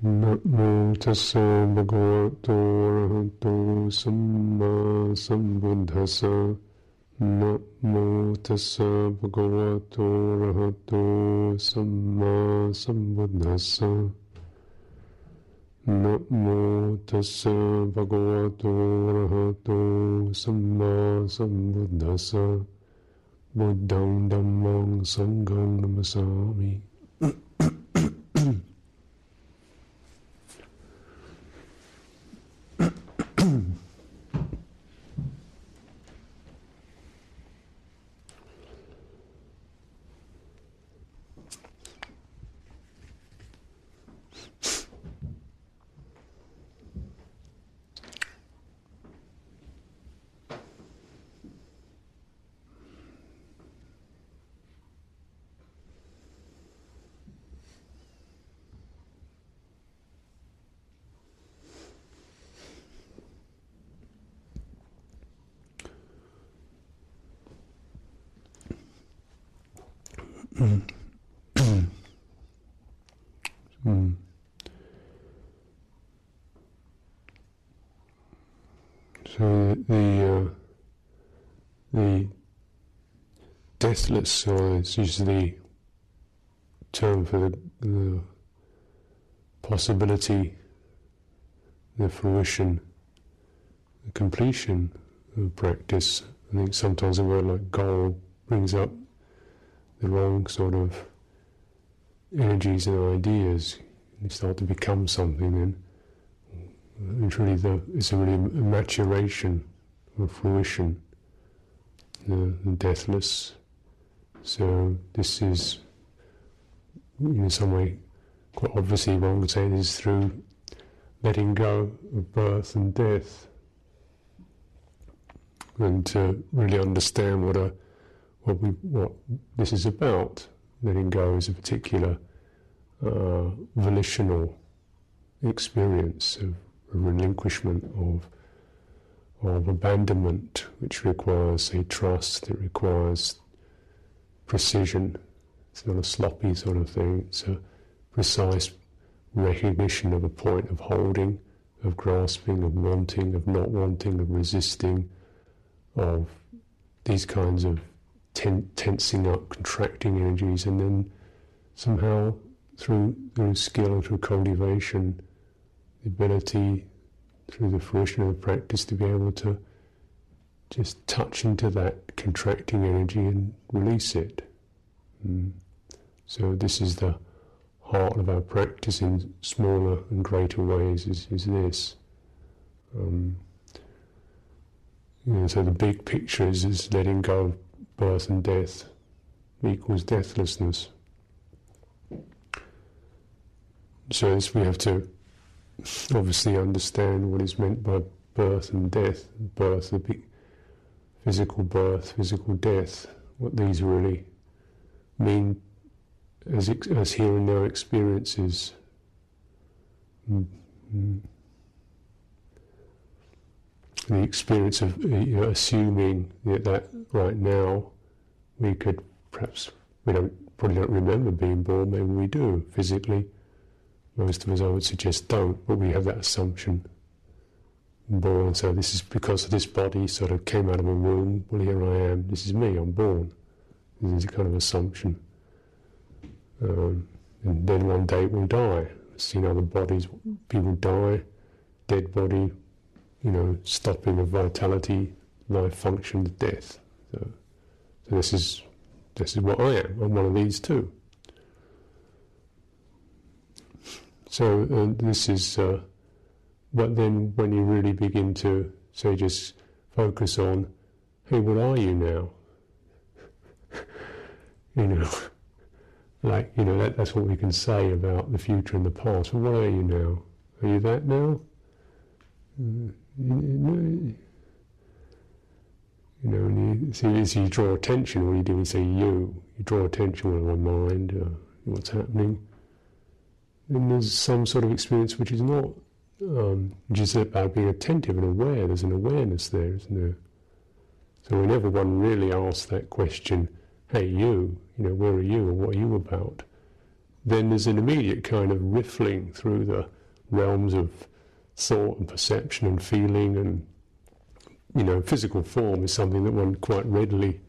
Namo tassa bhagavato arahato samma sambuddhassa Namo tassa bhagavato arahato samma sambuddhassa Namo tassa bhagavato arahato dhammang sanghang namasami So the uh, the deathless, or it's usually the term for the, the possibility, the fruition, the completion of practice. I think sometimes a word like goal brings up the wrong sort of energies and ideas. You start to become something then. It's really the, it's a really a maturation or fruition, the, the deathless. So this is, in some way, quite obviously one would say is through letting go of birth and death, and to really understand what a what we what this is about. Letting go is a particular uh, volitional experience of relinquishment of of abandonment, which requires a trust, it requires precision. It's not a sloppy sort of thing, it's a precise recognition of a point of holding, of grasping, of wanting, of not wanting, of resisting, of these kinds of ten- tensing up, contracting energies, and then somehow through, through skill through cultivation, the ability through the fruition of the practice to be able to just touch into that contracting energy and release it. Mm. So this is the heart of our practice in smaller and greater ways is, is this. Um, you know, so the big picture is, is letting go of birth and death equals deathlessness. So this we have to obviously understand what is meant by birth and death. Birth, the big physical birth, physical death, what these really mean as, as here and now experiences. Mm-hmm. The experience of you know, assuming that, that right now we could perhaps we don't probably don't remember being born, maybe we do physically most of us, I would suggest, don't, but we have that assumption. Born, so this is because this body sort of came out of a womb. Well, here I am. This is me. I'm born. This is a kind of assumption. Um, and then one day we'll die. I've seen other bodies, people die, dead body, you know, stopping of vitality, life function, death. So, so this is this is what I am. I'm one of these too. So uh, this is, uh, but then when you really begin to say, just focus on, hey, what are you now? you know, like you know that, that's what we can say about the future and the past. Well, what are you now? Are you that now? Uh, you know, and you, see, you draw attention. What you do, you say you. You draw attention with my mind. Uh, what's happening? then there's some sort of experience which is not, um, is about being attentive and aware. There's an awareness there, isn't there? So whenever one really asks that question, "Hey, you," you know, where are you, or what are you about? then there's an immediate kind of riffling through the realms of thought and perception and feeling and you know physical form is something that one quite readily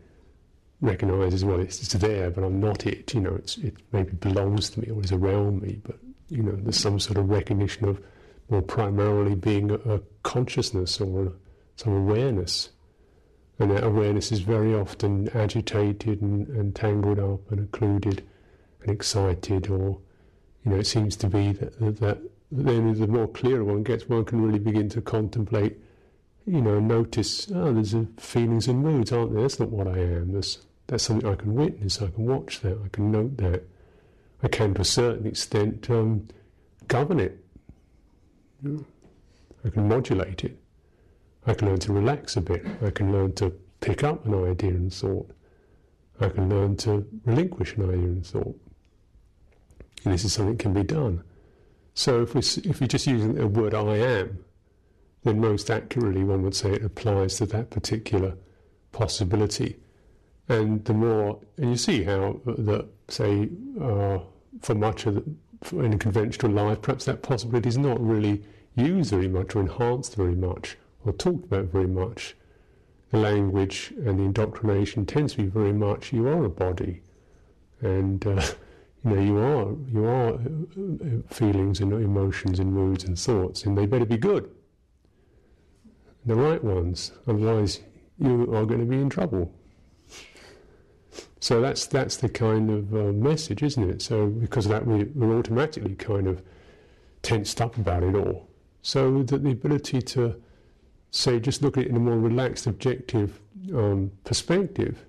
recognizes well it's, it's there but I'm not it you know it maybe belongs to me or is around me but you know there's some sort of recognition of more primarily being a, consciousness or some awareness and that awareness is very often agitated and, and tangled up and occluded and excited, or you know, it seems to be that, that then the more clearer one gets, one can really begin to contemplate, you know, notice, oh, there's feelings and moods, aren't there? That's not what I am. That's, that's something I can witness, I can watch that, I can note that. I can, to a certain extent, um, govern it. I can modulate it. I can learn to relax a bit. I can learn to pick up an idea and thought. I can learn to relinquish an idea and thought. And this is something that can be done. So if we if we just using the word "I am," then most accurately one would say it applies to that particular possibility. And the more, and you see how that say uh, for much of the, in a conventional life, perhaps that possibility is not really used very much or enhanced very much or talked about very much. The language and the indoctrination tends to be very much you are a body, and uh, you know you are you are uh, feelings and emotions and moods and thoughts, and they better be good, the right ones. Otherwise, you are going to be in trouble. So that's that's the kind of uh, message, isn't it? So because of that, we, we're automatically kind of tensed up about it all. So that the ability to say, just look at it in a more relaxed, objective um, perspective,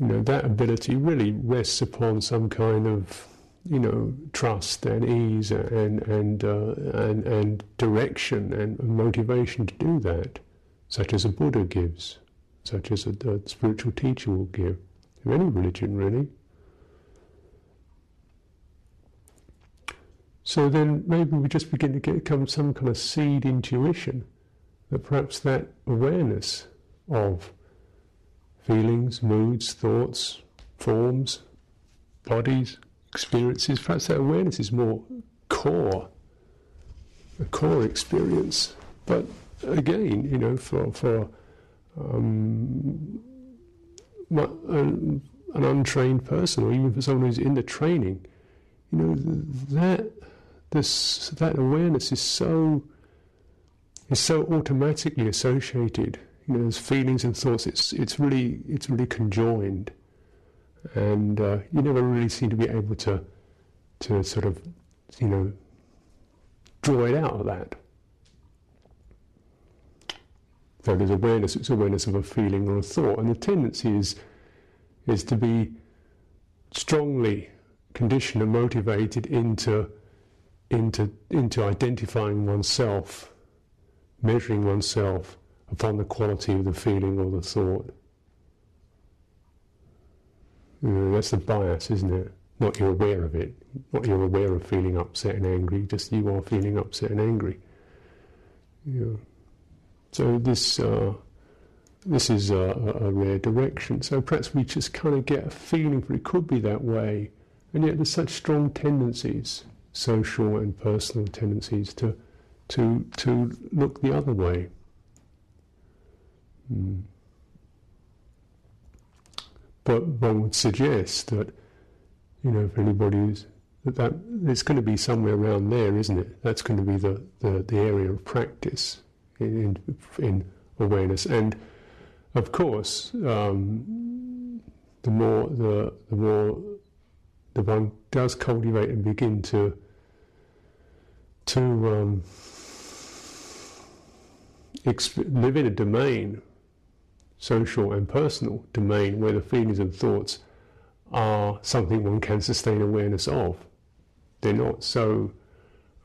you know, that ability really rests upon some kind of, you know, trust and ease and and uh, and, and direction and motivation to do that, such as a Buddha gives, such as a, a spiritual teacher will give, of any religion really. So then maybe we just begin to get come some kind of seed intuition that perhaps that awareness of feelings, moods, thoughts, forms, bodies, experiences, perhaps that awareness is more core, a core experience. But again, you know, for, for um, an, an untrained person, or even for someone who's in the training, you know, that this that awareness is so is so automatically associated. You know, there's feelings and thoughts. It's it's really it's really conjoined, and uh, you never really seem to be able to to sort of you know draw it out of that. So there's awareness. It's awareness of a feeling or a thought, and the tendency is is to be strongly conditioned and motivated into into into identifying oneself measuring oneself upon the quality of the feeling or the thought. You know, that's the bias, isn't it? Not you're aware of it, not you're aware of feeling upset and angry, just you are feeling upset and angry. Yeah. So this uh, this is a, a, rare direction. So perhaps we just kind of get a feeling for it could be that way, and yet there's such strong tendencies, social and personal tendencies to to to look the other way. Mm. But one would suggest that, you know, if anybody's that, that it's going to be somewhere around there, isn't it? That's going to be the, the, the area of practice in, in, awareness. And of course, um, the more the the more the one does cultivate and begin to to um, live in a domain, social and personal domain, where the feelings and thoughts are something one can sustain awareness of. They're not so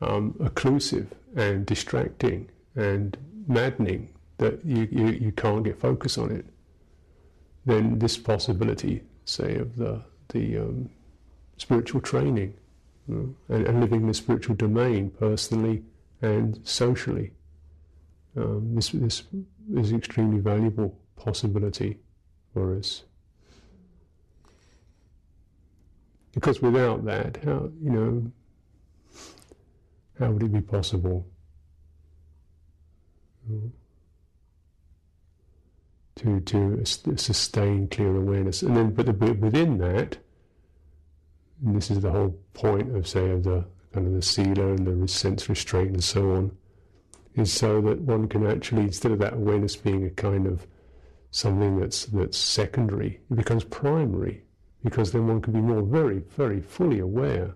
um, occlusive and distracting and maddening that you, you, you can't get focus on it. Then this possibility, say, of the, the um, spiritual training you know, and, and living in the spiritual domain personally and socially um, this, this is an extremely valuable possibility for us. Because without that, how you know, how would it be possible to to sustain clear awareness? And then, but the, within that, this is the whole point of say of the kind of the sila and the sense restraint and so on, is so that one can actually instead of that awareness being a kind of something that's that's secondary, it becomes primary because then one can be more very, very fully aware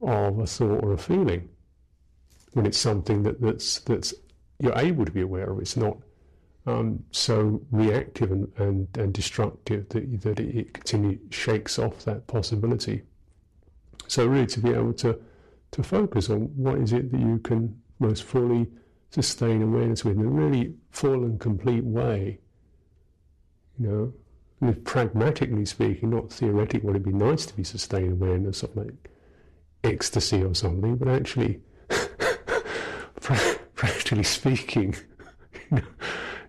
of a thought or a feeling when it's something that, that's that's you're able to be aware of. It's not um, so reactive and, and, and destructive that, that it, continually shakes off that possibility. So really to be able to to focus on what is it that you can most fully sustain awareness with in a really full and complete way. You know, and pragmatically speaking, not theoretically, would it be nice to be sustained awareness of like ecstasy or something, but actually, practically speaking, you know,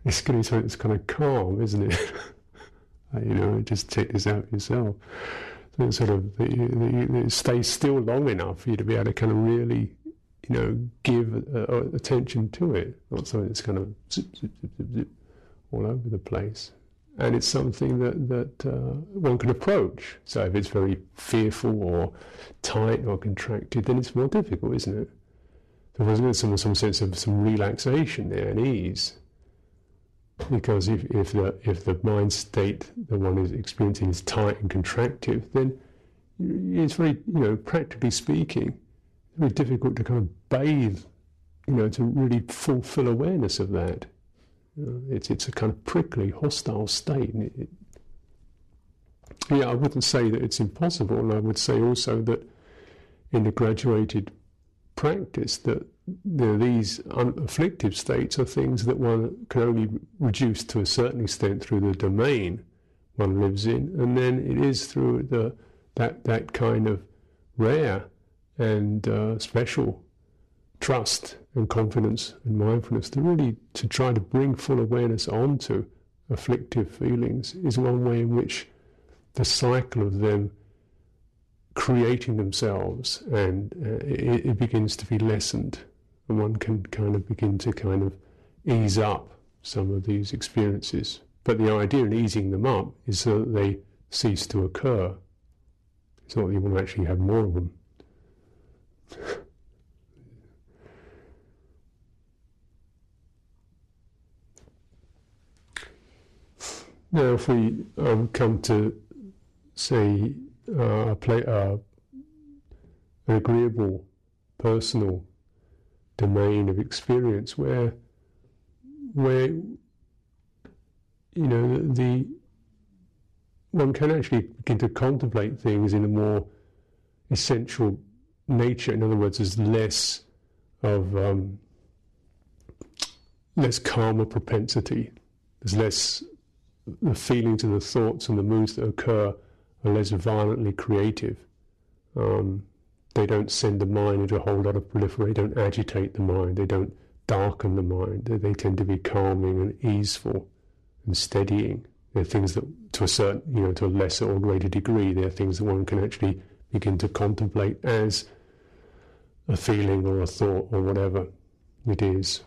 it's going to be something that's kind of calm, isn't it? you know, just take this out yourself. So sort of it stays still long enough for you to be able to kind of really, you know, give uh, attention to it, not something that's kind of zip, zip, zip, all over the place and it's something that that uh, one can approach. So if it's very fearful or tight or contracted, then it's more difficult, isn't it? So there's some some sense of some relaxation there and ease, because if if the if the mind state that one is experiencing is tight and contractive, then it's very you know practically speaking, very difficult to kind of bathe, you know, to really fulfill awareness of that. Uh, it's it's a kind of prickly, hostile state. It, it, yeah, I wouldn't say that it's impossible, and I would say also that in the graduated practice that these afflictive states are things that one can only reduce to a certain extent through the domain one lives in, and then it is through the that that kind of rare and uh, special trust and confidence and mindfulness to really to try to bring full awareness onto afflictive feelings is one way in which the cycle of them creating themselves and uh, it, it, begins to be lessened. And one can kind of begin to kind of ease up some of these experiences. But the idea in easing them up is so that they cease to occur. It's not that you want to actually have more of them. Now, if we um, come to, say, uh, play, uh, an agreeable personal domain of experience where, where you know, the one can actually begin to contemplate things in a more essential nature. In other words, there's less of um, less karma propensity. There's less the feelings and the thoughts and the moods that occur are less violently creative. Um, they don't send the mind into a whole lot of proliferation. They don't agitate the mind. They don't darken the mind. They, they tend to be calming and easeful and steadying. They're things that, to a certain, you know, to a lesser or greater degree, they're things that one can actually begin to contemplate as a feeling or a thought or whatever it is.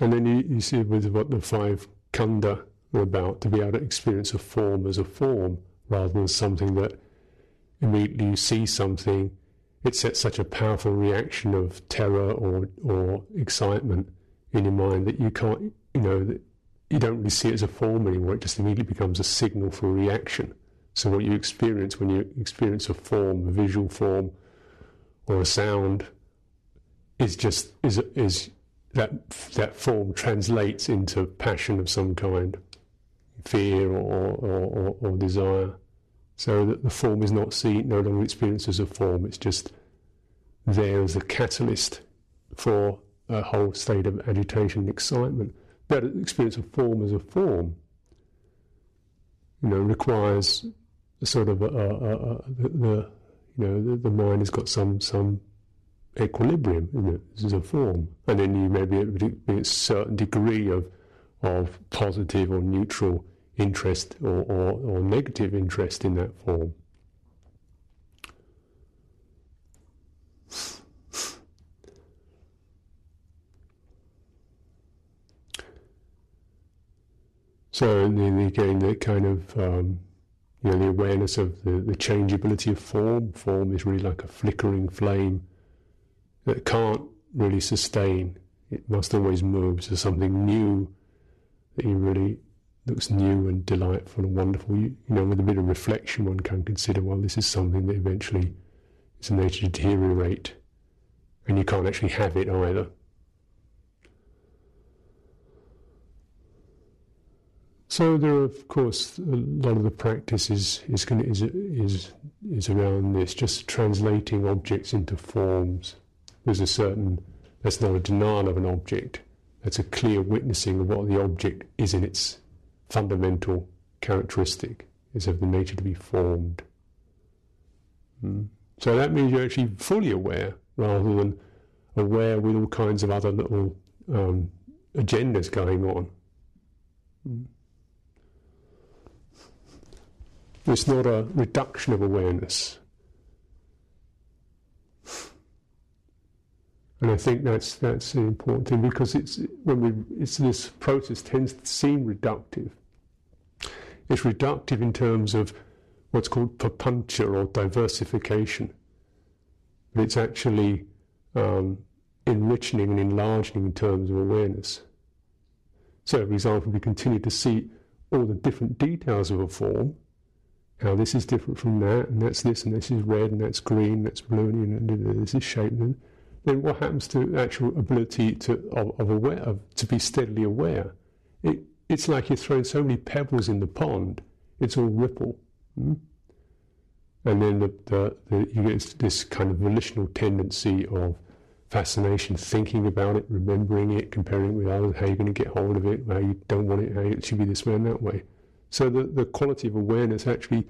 And then you, you see with what the five khandha about, to be able to experience a form as a form rather than something that immediately you see something, it sets such a powerful reaction of terror or, or excitement in your mind that you can't, you know, you don't really see it as a form anymore. It just immediately becomes a signal for reaction. So what you experience when you experience a form, a visual form, or a sound, is just is is that that form translates into passion of some kind, fear or, or, or, or desire. So that the form is not seen, no longer experienced as a form, it's just there as a catalyst for a whole state of agitation and excitement. But experience of form as a form, you know, requires a sort of a, a, a, the, the, you know the, the mind has got some some equilibrium in it. This is a form. And then you may be able a certain degree of, of positive or neutral interest or, or, or negative interest in that form. So again, that kind of um, you know the awareness of the, the changeability of form. Form is really like a flickering flame that can't really sustain. It must always move to so something new that you really looks new and delightful and wonderful. You, you, know, with a bit of reflection, one can consider, well, this is something that eventually is nature to deteriorate, and you can't actually have it either. So there are, of course, a lot of the practice is is is is, is around this, just translating objects into forms. There's a certain that's not a denial of an object. That's a clear witnessing of what the object is in its fundamental characteristic, is of the nature to be formed. Mm. So that means you're actually fully aware rather than aware with all kinds of other little um, agendas going on. Mm. It's not a reduction of awareness. And I think that's that's an important thing because it's when we it's this process tends to seem reductive. It's reductive in terms of what's called papancha or diversification. But it's actually um, enriching and enlarging in terms of awareness. So, for example, we continue to see all the different details of a form, how this is different from that, and that's this, and this is red, and that's green, that's blue, and this is shape. And then what happens to actual ability to of, of aware of, to be steadily aware? It, it's like you're throwing so many pebbles in the pond; it's all ripple. Hmm? And then the, the, the, you get this kind of volitional tendency of fascination, thinking about it, remembering it, comparing it with others, how you're going to get hold of it, how you don't want it, how it should be this way and that way. So the, the quality of awareness actually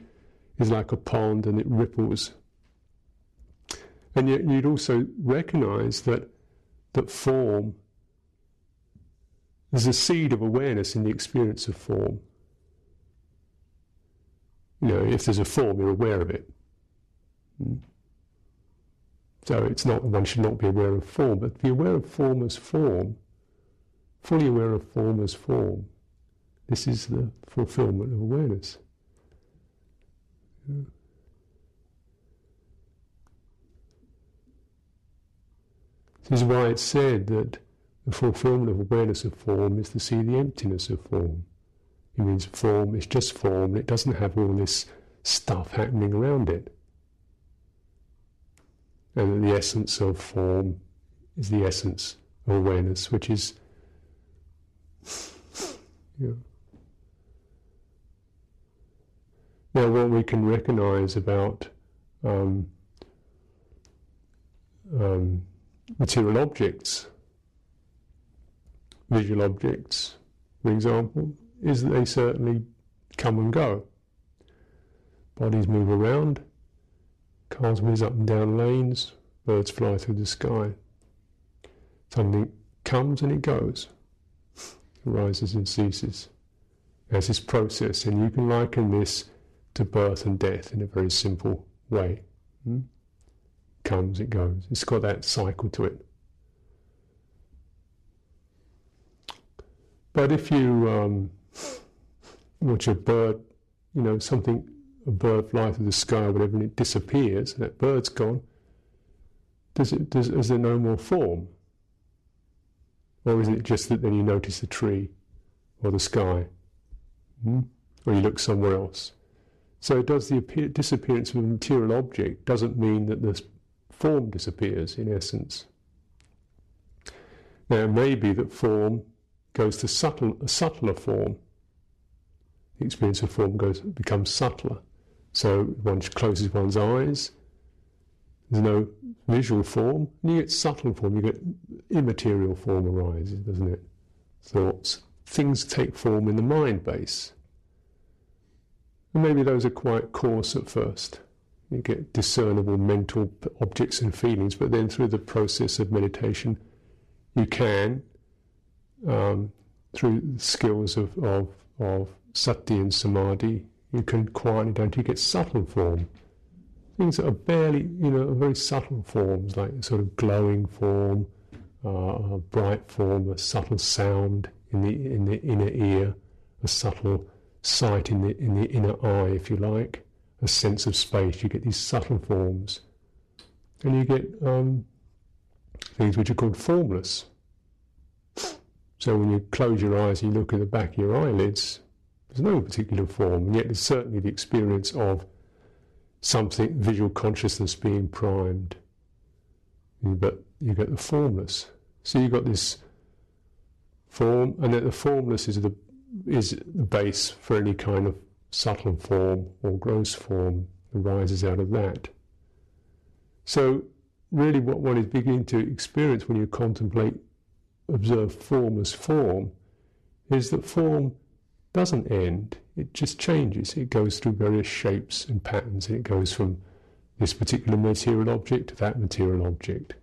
is like a pond and it ripples. And yet you'd also recognize that that form there's a seed of awareness in the experience of form. You know, if there's a form, you're aware of it. So it's not one should not be aware of form, but be aware of form as form, fully aware of form as form. This is the fulfillment of awareness. This is why it's said that the fulfillment of awareness of form is to see the emptiness of form. It means form is just form, it doesn't have all this stuff happening around it. And that the essence of form is the essence of awareness, which is you know, Now, what we can recognize about um, um, material objects, visual objects, for example, is that they certainly come and go. Bodies move around, cars whiz up and down lanes, birds fly through the sky. Something comes and it goes, arises and ceases. As this process, and you can liken this to birth and death in a very simple way. Hmm? Comes, it goes. It's got that cycle to it. But if you um, watch a bird, you know, something, a bird fly through the sky or whatever, and it disappears, and that bird's gone, does it, does, is there no more form? Or is it just that then you notice the tree or the sky? Hmm? Or you look somewhere else? So does the disappearance of a material object doesn't mean that the form disappears in essence. Now it may be that form goes to subtle, a subtler form. The experience of form goes becomes subtler. So one closes one's eyes, there's no visual form, and you get subtle form, you get immaterial form arises, doesn't it? Thoughts. Things take form in the mind base. And maybe those are quite coarse at first. You get discernible mental objects and feelings, but then through the process of meditation, you can, um, through skills of, of, of sati and samadhi, you can quietly down to get subtle form. Things that are barely, you know, very subtle forms, like sort of glowing form, uh, a bright form, a subtle sound in the in the inner ear, a subtle sight in the, in the inner eye, if you like, a sense of space. You get these subtle forms. And you get um, things which are called formless. So when you close your eyes and you look at the back of your eyelids, there's no particular form, and yet there's certainly the experience of something, visual consciousness being primed. But you get the formless. So you've got this form, and that the formless is the is the base for any kind of subtle form or gross form arises out of that. So, really, what one is beginning to experience when you contemplate, observe form as form, is that form doesn't end, it just changes. It goes through various shapes and patterns, it goes from this particular material object to that material object.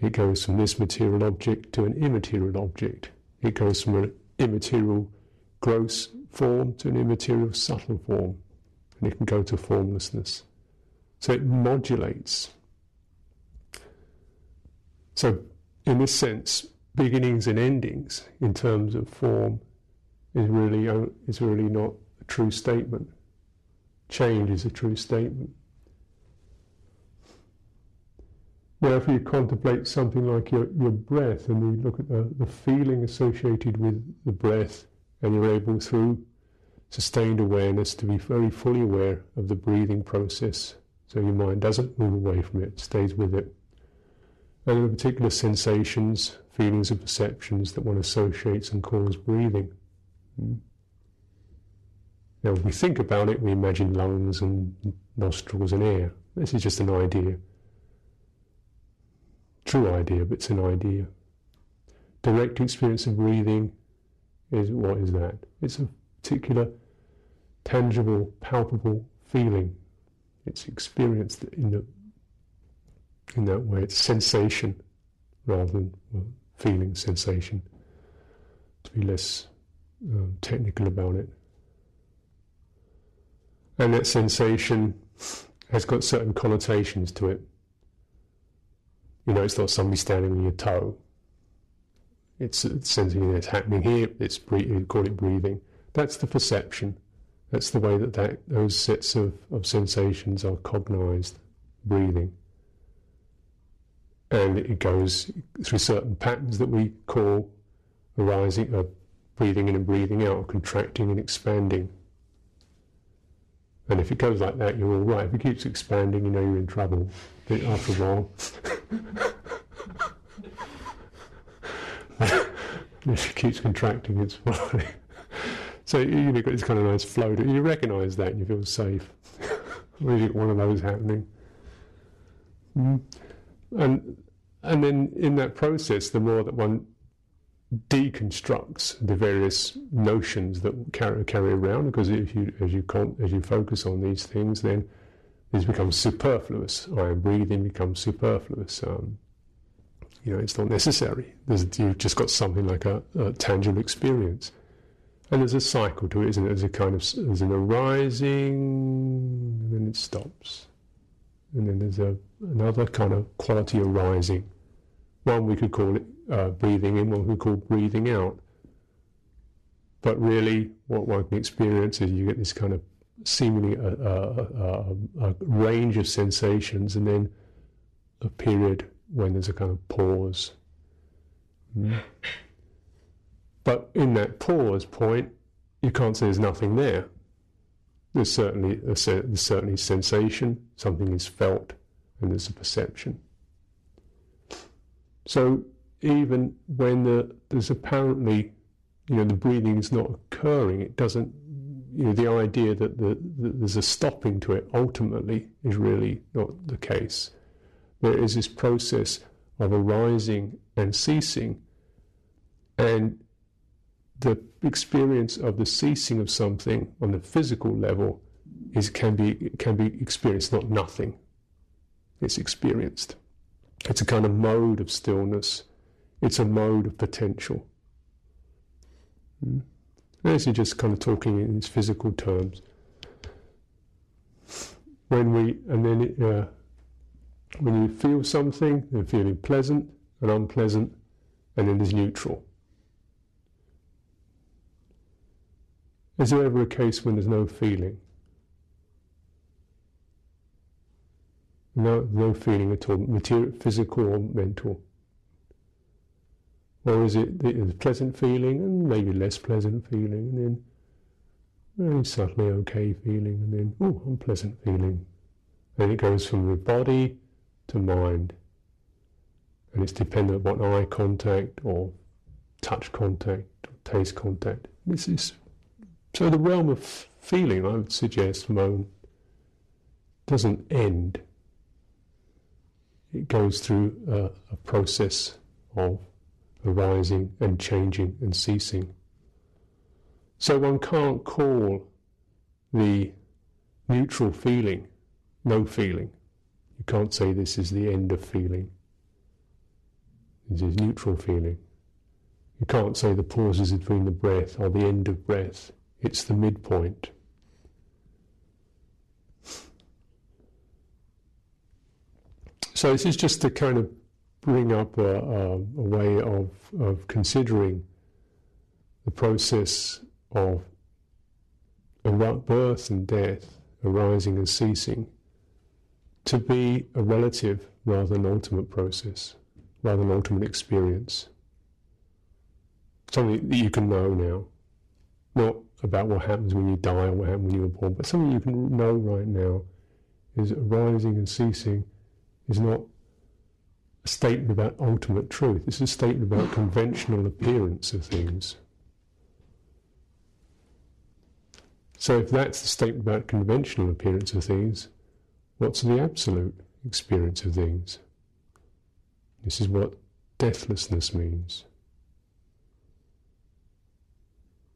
It goes from this material object to an immaterial object. It goes from an immaterial gross form to an immaterial subtle form. And it can go to formlessness. So it modulates. So, in this sense, beginnings and endings in terms of form is really, uh, is really not a true statement. Change is a true statement. Now, if you contemplate something like your, your breath and you look at the, the feeling associated with the breath, and you're able through sustained awareness to be very fully aware of the breathing process. So your mind doesn't move away from it, stays with it. And the particular sensations, feelings, and perceptions that one associates and calls breathing. Hmm. Now, when we think about it, we imagine lungs and nostrils and air. This is just an idea true idea, but it's an idea. Direct experience of breathing is what is that? It's a particular, tangible, palpable feeling. It's experienced in the in that way. It's sensation rather than well, feeling sensation. To be less um, technical about it. And that sensation has got certain connotations to it. You know, it's not somebody standing on your toe. It's, it's sensing that's happening here. It's you call it breathing. That's the perception. That's the way that, that those sets of, of sensations are cognized. Breathing. And it goes through certain patterns that we call arising, uh, breathing in and breathing out, contracting and expanding. And if it goes like that, you're all right. If it keeps expanding, you know you're in trouble But after a while. if it keeps contracting its fine. so you've got this kind of nice flow. You recognise that and you feel safe. one of those happening. Mm. And and then in that process, the more that one deconstructs the various notions that carry, carry around, because if you as you as you focus on these things, then this becomes superfluous. I am breathing becomes superfluous. Um, you know, it's not necessary. There's, you've just got something like a, a, tangible experience. And there's a cycle to it, isn't it? There's a kind of, there's an arising, and then it stops. And then there's a, another kind of quality arising. One we could call it uh, breathing in, one we could call breathing out. But really, what one can experience is you get this kind of seemingly a, a, a, range of sensations and then a period when there's a kind of pause. Mm. But in that pause point, you can't say there's nothing there. There's certainly a, there's certainly sensation, something is felt, and there's a perception. So even when the, there's apparently, you know, the breathing is not occurring, it doesn't you know, the idea that, the, that there's a stopping to it ultimately is really not the case. There is this process of arising and ceasing, and the experience of the ceasing of something on the physical level is can be can be experienced, not nothing. It's experienced. It's a kind of mode of stillness. It's a mode of potential. Hmm? This is just kind of talking in its physical terms. When we, and then it, uh, when you feel something, you're feeling pleasant and unpleasant, and then there's neutral. Is there ever a case when there's no feeling? No, no feeling at all, material, physical or mental. Or is it a pleasant feeling and maybe less pleasant feeling, and then very subtly okay feeling, and then oh, unpleasant feeling. And it goes from the body to mind. And it's dependent upon eye contact or touch contact or taste contact. This is so the realm of feeling, I would suggest, Moan, doesn't end. It goes through a, a process of arising and changing and ceasing. So one can't call the neutral feeling no feeling. You can't say this is the end of feeling. This is neutral feeling. You can't say the pauses between the breath are the end of breath. It's the midpoint. So this is just to kind of bring up a, a, a way of, of considering the process of birth and death, arising and ceasing, to be a relative rather than ultimate process, rather than ultimate experience. Something that you can know now, not about what happens when you die or what happened when you were born, but something you can know right now is arising and ceasing is not a statement about ultimate truth. It's a statement about conventional appearance of things. So if that's the statement about conventional appearance of things, what's the absolute experience of things? This is what deathlessness means.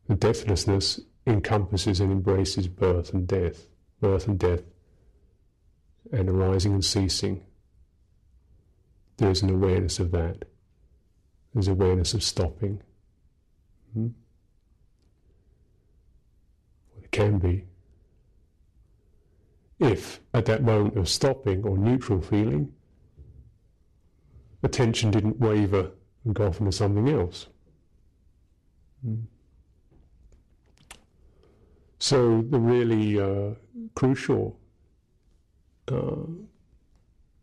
The deathlessness encompasses and embraces birth and death, birth and death, and arising and ceasing. There is an awareness of that. There's awareness of stopping. Hmm? it can be. If at that moment of stopping or neutral feeling, attention didn't waver and go off into something else. Hmm. So the really uh, crucial uh,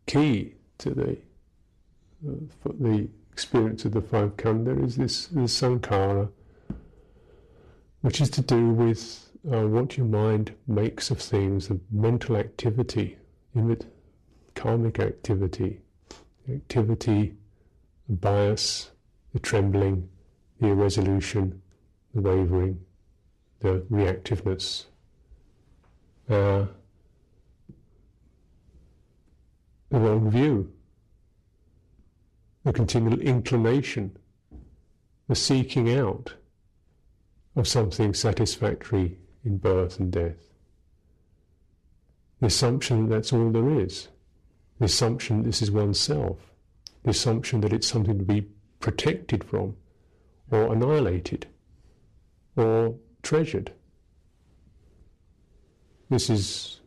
key to the uh, the experience of the five khandha is this, sankhara, which is to do with uh, what your mind makes of things, the mental activity, it, karmic activity, activity, the bias, the trembling, the irresolution, the wavering, the reactiveness. Uh, the wrong view, the continual inclination, the seeking out of something satisfactory in birth and death. The assumption that that's all there is. The assumption that this is oneself. The assumption that it's something to be protected from, or annihilated, or treasured. This is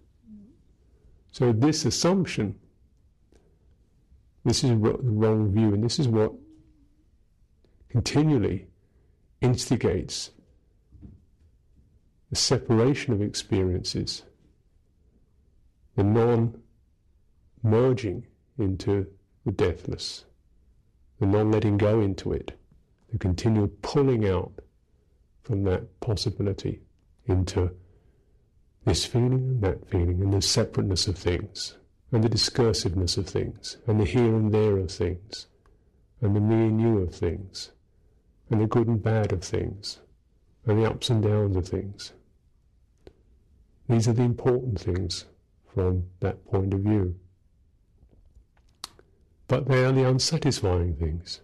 so. This assumption, this is the wrong view, and this is what continually instigates the separation of experiences, the non merging into the deathless, the non letting go into it, the continual pulling out from that possibility into this feeling and that feeling, and the separateness of things, and the discursiveness of things, and the here and there of things, and the me and you of things, and the good and bad of things, and the ups and downs of things. These are the important things from that point of view. But they are the unsatisfying things.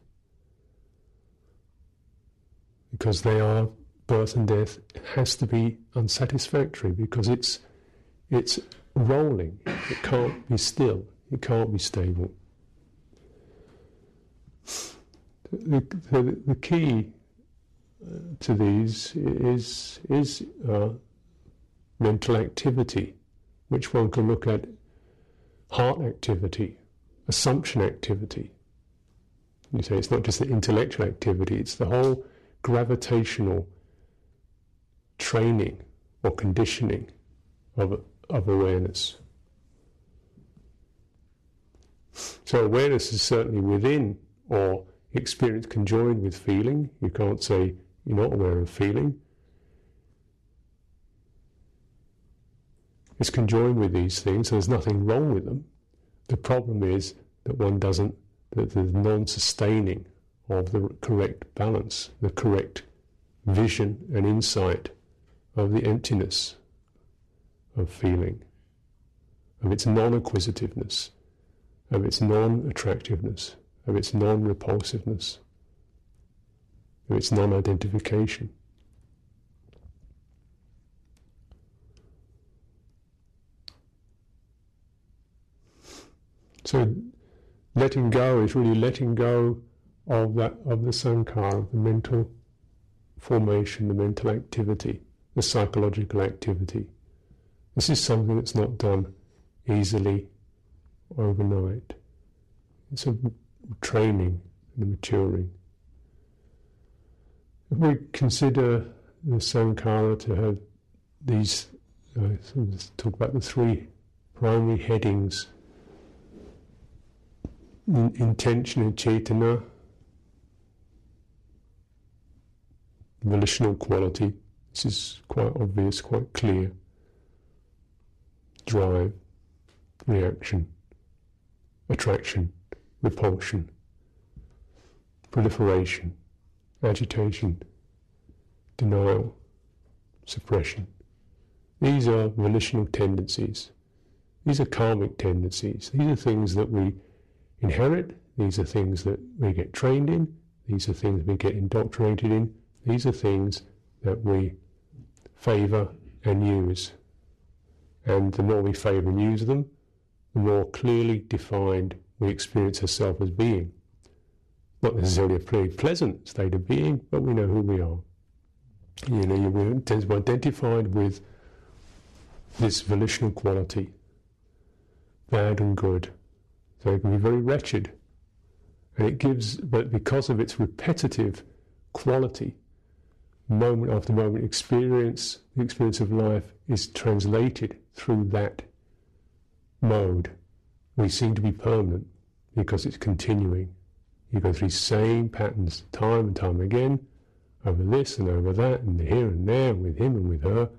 Because they are birth and death has to be unsatisfactory because it's it's rolling. It can't be still. It can't be stable. The, the, the key uh, to these is is uh, mental activity, which one can look at heart activity, assumption activity. You say it's not just the intellectual activity, it's the whole gravitational training or conditioning of, of awareness. So awareness is certainly within or experience conjoined with feeling. You can't say you're not aware of feeling. It's conjoined with these things, so there's nothing wrong with them. The problem is that one doesn't, that the non sustaining of the correct balance, the correct vision and insight of the emptiness of feeling, of its non acquisitiveness, of its non attractiveness, of its non repulsiveness, of its non identification. So letting go is really letting go of that of the sankhara, of the mental formation, the mental activity, the psychological activity. This is something that's not done easily overnight. It's a training and a maturing. If we consider the sankhara to have these, uh, talk about the three primary headings intention and cetana, volitional quality. This is quite obvious, quite clear. Drive, reaction, attraction, repulsion, proliferation, agitation, denial, suppression. These are volitional tendencies. These are karmic tendencies. These are things that we inherit. These are things that we get trained in. These are things we get indoctrinated in. These are things that we favour and use. And the more we favour and use them, the more clearly defined we experience ourselves as being. Not necessarily a pretty pleasant state of being, but we know who we are. You know, you tend to be identified with this volitional quality, bad and good. So it can be very wretched. And it gives, but because of its repetitive quality, moment after moment experience, the experience of life is translated through that mode. We seem to be permanent because it's continuing. You go through same patterns time and time again, over this and over that, and here and there, with him and with her.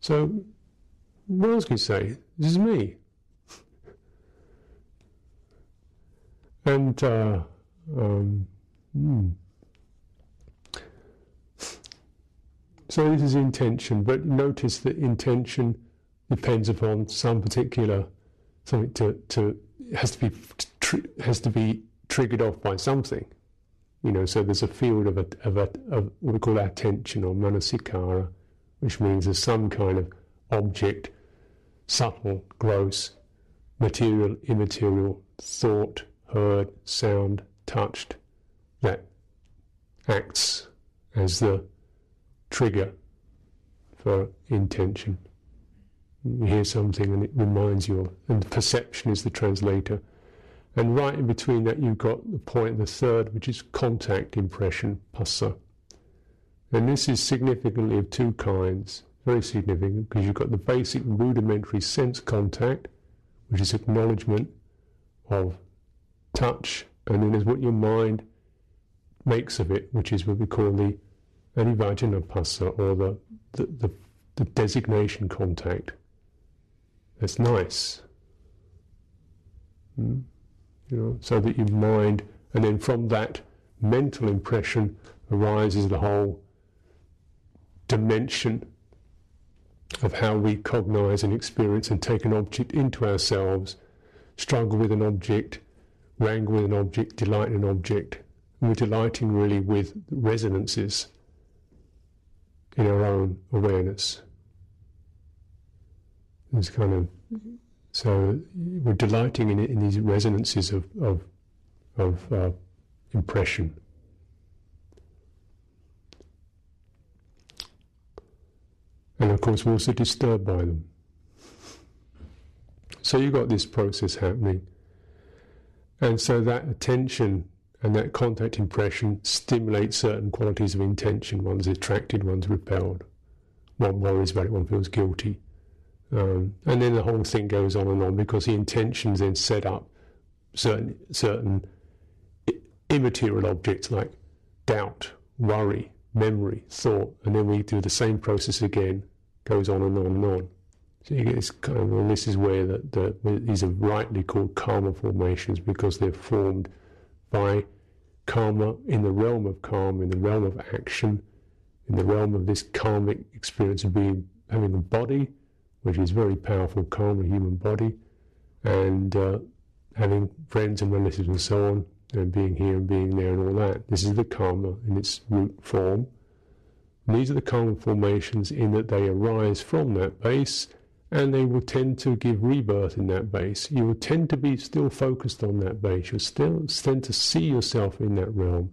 So, what else can you say? This is me. and, uh, um, hmm. So this is intention, but notice that intention depends upon some particular something to, to has to be has to be triggered off by something. You know, so there's a field of, a, of, a, of what we call attention or manasikara, which means there's some kind of object, subtle, gross, material, immaterial, thought, heard, sound, touched, that acts as the trigger for intention. You hear something and it reminds you of, and perception is the translator. And right in between that, you've got the point, the third, which is contact impression, phassa. And this is significantly of two kinds, very significant, because you've got the basic rudimentary sense contact, which is acknowledgement of touch, and then there's what your mind makes of it, which is what we call the Adhivacana phassa, or the, the, the, the designation contact. That's nice. Mm? You know, so that your mind, and then from that mental impression arises the whole dimension of how we cognize and experience and take an object into ourselves, struggle with an object, wrangle with an object, delight in an object. And we're delighting really with resonances in our own awareness. It's kind of so we're delighting in, in these resonances of of, of uh, impression. And of course, we're also disturbed by them. So you've got this process happening. And so that attention and that contact impression stimulates certain qualities of intention. One's attracted, one's repelled. one worries about it, one feels guilty. Um, and then the whole thing goes on and on because the intentions then set up certain certain immaterial objects like doubt, worry, memory, thought, and then we do the same process again, goes on and on and on. So you get this kind of, and this is where the, the, these are rightly called karma formations because they're formed by karma in the realm of karma, in the realm of action, in the realm of this karmic experience of being having a body, which is very powerful karma, human body, and uh, having friends and relatives and so on, and being here and being there and all that. This is the karma in its root form. And these are the karma formations in that they arise from that base and they will tend to give rebirth in that base. You will tend to be still focused on that base. You'll still tend to see yourself in that realm.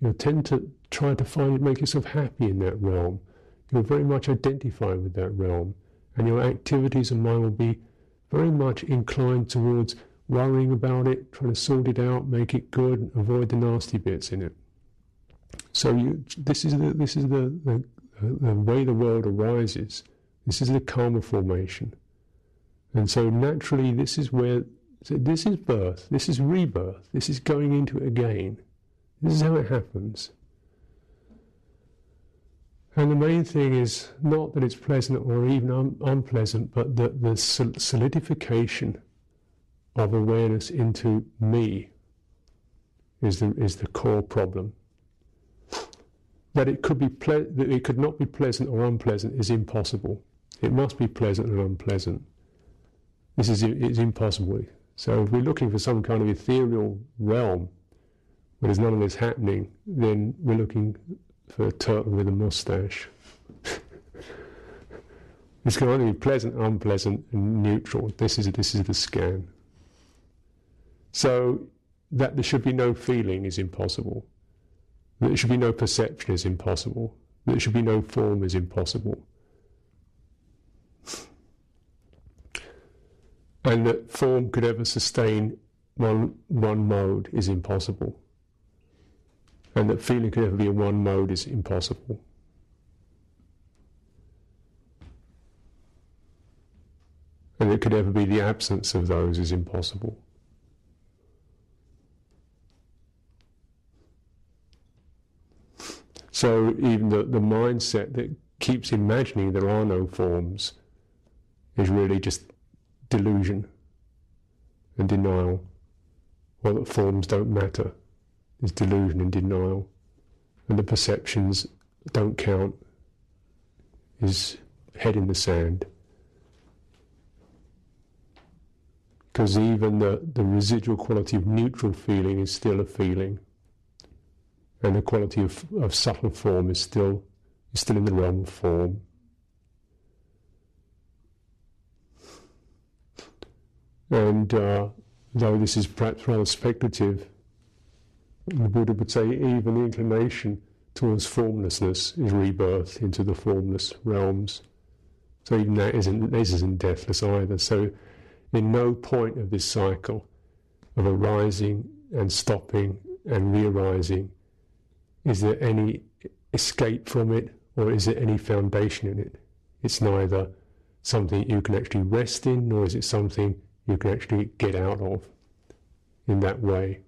You'll tend to try to find make yourself happy in that realm. You'll very much identify with that realm. And your activities and mind will be very much inclined towards worrying about it, trying to sort it out, make it good, avoid the nasty bits in it. So you, this is the this is the, the, the way the world arises. This is the karma formation, and so naturally this is where so this is birth. This is rebirth. This is going into it again. This is how it happens. And the main thing is not that it's pleasant or even un- unpleasant, but that the solidification of awareness into me is the, is the core problem. That it could be ple- that it could not be pleasant or unpleasant is impossible. It must be pleasant and unpleasant. This is it's impossible. So if we're looking for some kind of ethereal realm where there's none of this happening, then we're looking for a turtle with a mustache. it's can only be pleasant, unpleasant, and neutral. This is this is the scan. So that there should be no feeling is impossible. That there should be no perception is impossible. That there should be no form is impossible. And that form could ever sustain one, one mode is impossible. And that feeling could ever be in one mode is impossible. And it could ever be the absence of those is impossible. So even the, the mindset that keeps imagining there are no forms is really just delusion and denial, or that forms don't matter is delusion and denial, and the perceptions don't count is head in the sand. Because even the, the residual quality of neutral feeling is still a feeling and the quality of, of subtle form is still is still in the realm of form. And uh, though this is perhaps rather speculative, the Buddha would say even the inclination towards formlessness is rebirth into the formless realms. So even that isn't this isn't deathless either. So in no point of this cycle of arising and stopping and re-arising is there any escape from it or is there any foundation in it? It's neither something you can actually rest in, nor is it something you can actually get out of in that way.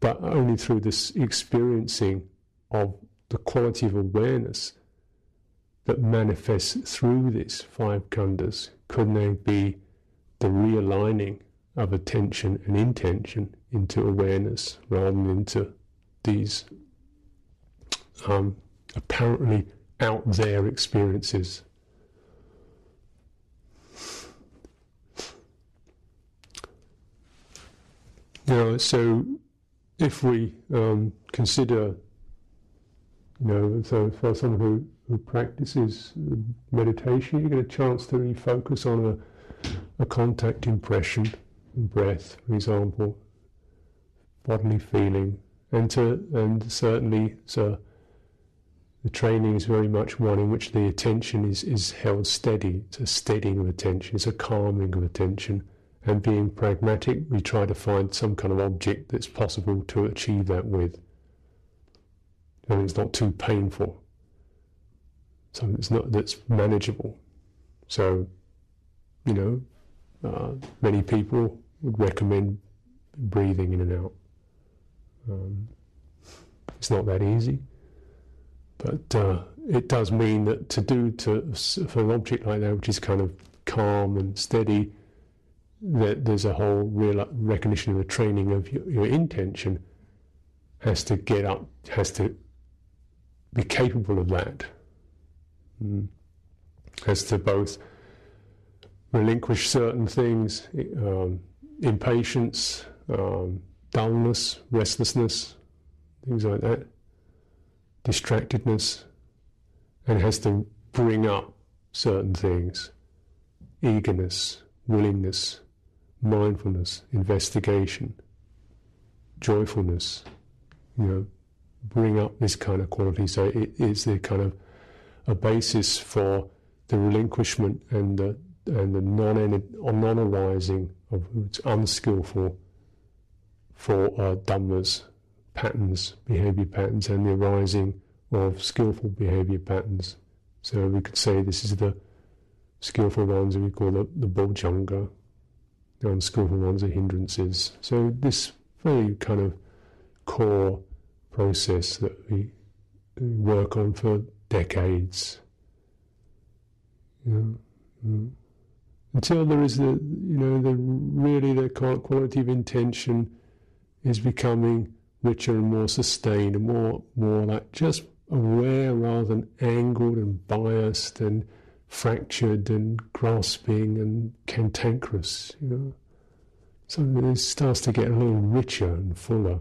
But only through this experiencing of the quality of awareness that manifests through this five khandhas could there be the realigning of attention and intention into awareness rather than into these um, apparently out there experiences. Know, so if we um, consider, you know, so for someone who, who practices meditation, you get a chance to refocus on a, a contact impression breath, for example, bodily feeling, and to and certainly so the training is very much one in which the attention is, is held steady. It's a steadying of attention, it's a calming of attention. And being pragmatic, we try to find some kind of object that's possible to achieve that with. And it's not too painful. something that's not that's manageable. So, you know, uh, many people would recommend breathing in and out. Um, it's not that easy, but uh, it does mean that to do to for an object like that, which is kind of calm and steady, that there's a whole real recognition of the training of your, your intention has to get up, has to be capable of that, mm. has to both relinquish certain things, um, impatience, um, dullness, restlessness, things like that, distractedness, and has to bring up certain things eagerness, willingness, mindfulness, investigation, joyfulness, you know, bring up this kind of quality. So it is the kind of a basis for the relinquishment and the and the non non arising of its unskillful for uh, dhammas, patterns, behavior patterns, and the arising of skillful behavior patterns. So we could say this is the skillful ones, that we call the, the bojjhanga, the unskillful ones are hindrances. So this very kind of core process that we work on for decades. You know, mm. until there is the, you know, the really the quality of intention is becoming richer and more sustained and more, more like just aware rather than angled and biased and fractured and grasping and cantankerous, you know. So it starts to get a little richer and fuller.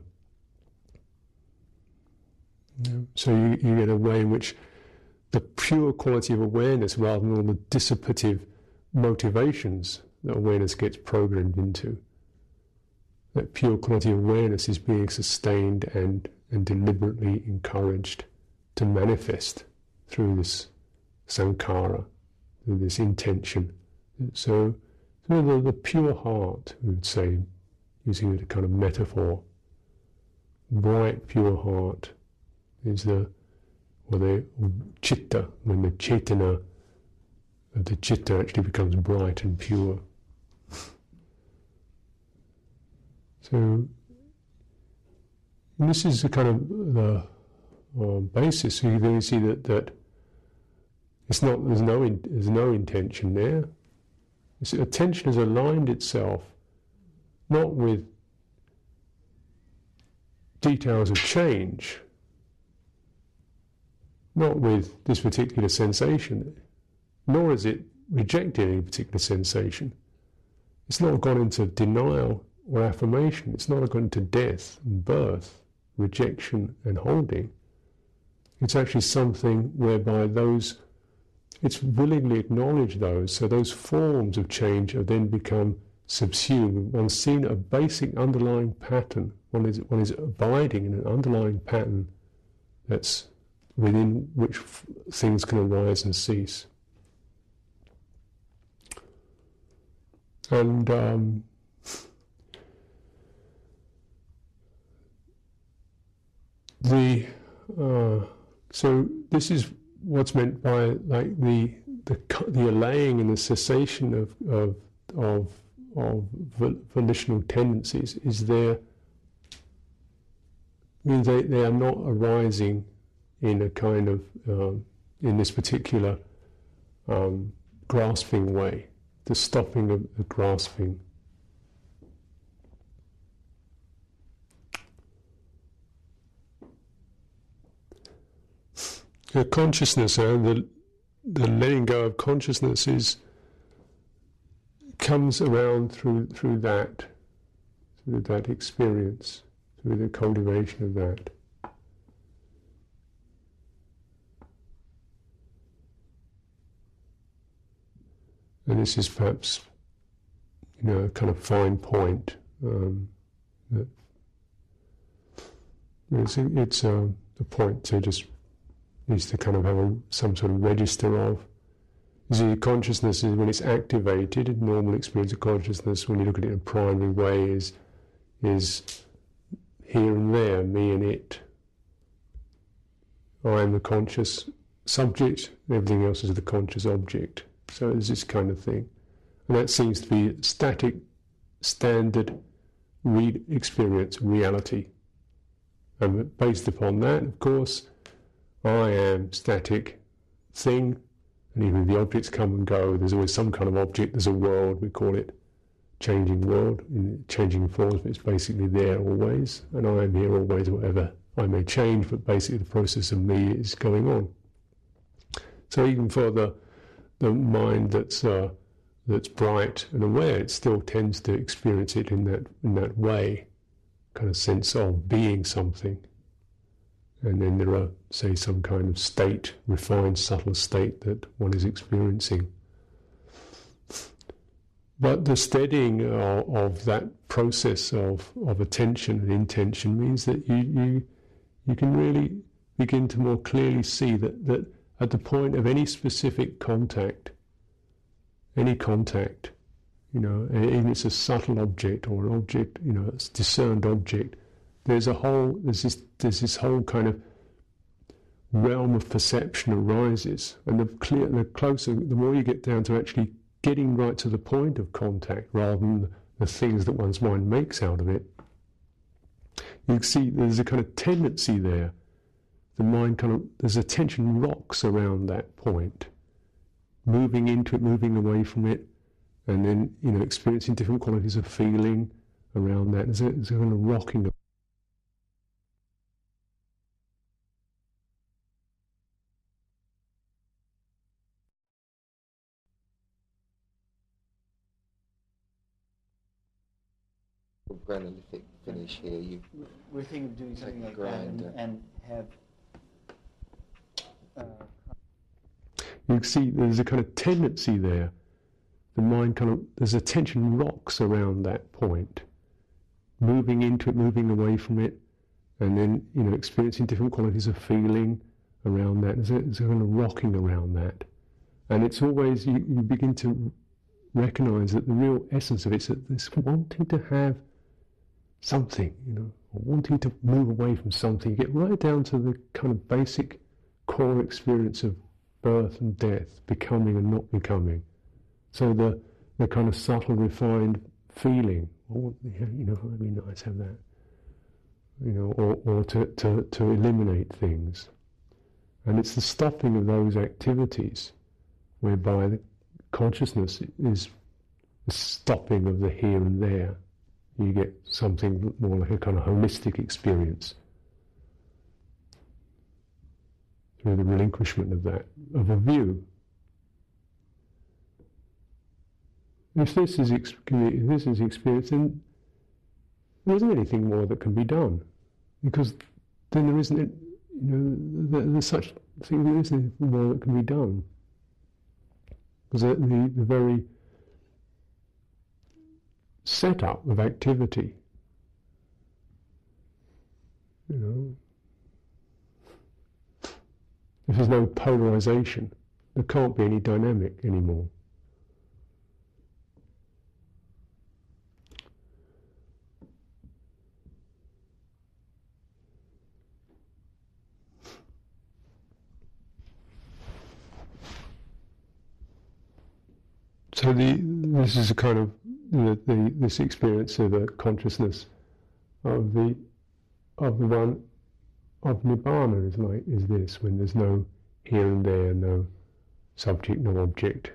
Yeah. So you, you get a way in which the pure quality of awareness rather than all the dissipative motivations that awareness gets programmed into. That pure quality of awareness is being sustained and, and deliberately encouraged to manifest through this sankhara, this intention. So, so the, the pure heart, we would say, using it a kind of metaphor, bright, pure heart is the, or the chitta, when the cetana of the chitta actually becomes bright and pure. so, this is the kind of the uh, basis. So you really see that, that it's not, there's no, in, there's no intention there. Attention has aligned itself not with details of change, not with this particular sensation, nor is it rejected any particular sensation. It's not gone into denial or affirmation. It's not gone into death and birth, rejection and holding. It's actually something whereby those, it's willingly acknowledged those, so those forms of change have then become subsumed. One's seen a basic underlying pattern. One is, one is abiding in an underlying pattern that's within which f- things can arise and cease. And um, the uh, so this is what's meant by like the the the allaying and the cessation of of of, of volitional tendencies is there means they, they are not arising in a kind of um, in this particular um, grasping way, the stopping of the grasping. The consciousness and uh, the the letting go of consciousness is comes around through through that through that experience, through the cultivation of that. And this is perhaps, you know, a kind of fine point. Um, that it's, it's uh, a point to just needs to kind of have a, some sort of register of. The consciousness is when it's activated, normal experience of consciousness, when you look at it in a primary way, is is here and there, me and it. I am the conscious subject, everything else is the conscious object. So it's this kind of thing. And that seems to be static, standard re- experience, reality. And based upon that, of course, I am static thing, and even if the objects come and go, there's always some kind of object, there's a world, we call it changing world, in changing forms, but it's basically there always, and I am here always, whatever I may change, but basically the process of me is going on. So even for the the mind that's uh, that's bright and aware, it still tends to experience it in that in that way, kind of sense of being something. And then there are, say, some kind of state, refined, subtle state that one is experiencing. But the steadying of, of that process of, of attention and intention means that you, you you can really begin to more clearly see that, that at the point of any specific contact, any contact, you know, even if it's a subtle object or an object, you know, a discerned object, there's a whole, there's this, there's this whole kind of realm of perception arises, and the clear, the closer, the more you get down to actually getting right to the point of contact, rather than the things that one's mind makes out of it, you see there's a kind of tendency there. The mind kind of, there's a tension rocks around that point, moving into it, moving away from it, and then, you know, experiencing different qualities of feeling around that. There's a, there's a kind of rocking granolithic finish here. You We're thinking of doing something like that and, and have. Uh, you see there's a kind of tendency there. The mind kind of, there's a tension rocks around that point, moving into it, moving away from it, and then, you know, experiencing different qualities of feeling around that. There's a, there's a kind of rocking around that. And it's always, you, you begin to recognize that the real essence of it is that this wanting to have something, you know, wanting to move away from something. You get right down to the kind of basic core experience of birth and death, becoming and not becoming. So the the kind of subtle, refined feeling, oh, you know, it'd be nice to have that, you know, or, or to, to, to eliminate things. And it's the stopping of those activities whereby the consciousness is the stopping of the here and there you get something more like a kind of holistic experience through the relinquishment of that, of a view. If this is, if this is experience, then there isn't anything more that can be done, because then there isn't, you know, there's such thing. There isn't anything more that can be done, because the, the, the very setup of activity. You know, if there's no polarization, there can't be any dynamic anymore. So the this is a kind of the, the, this experience of the consciousness of the of the one of nibbana is like is this when there's no here and there, no subject, no object.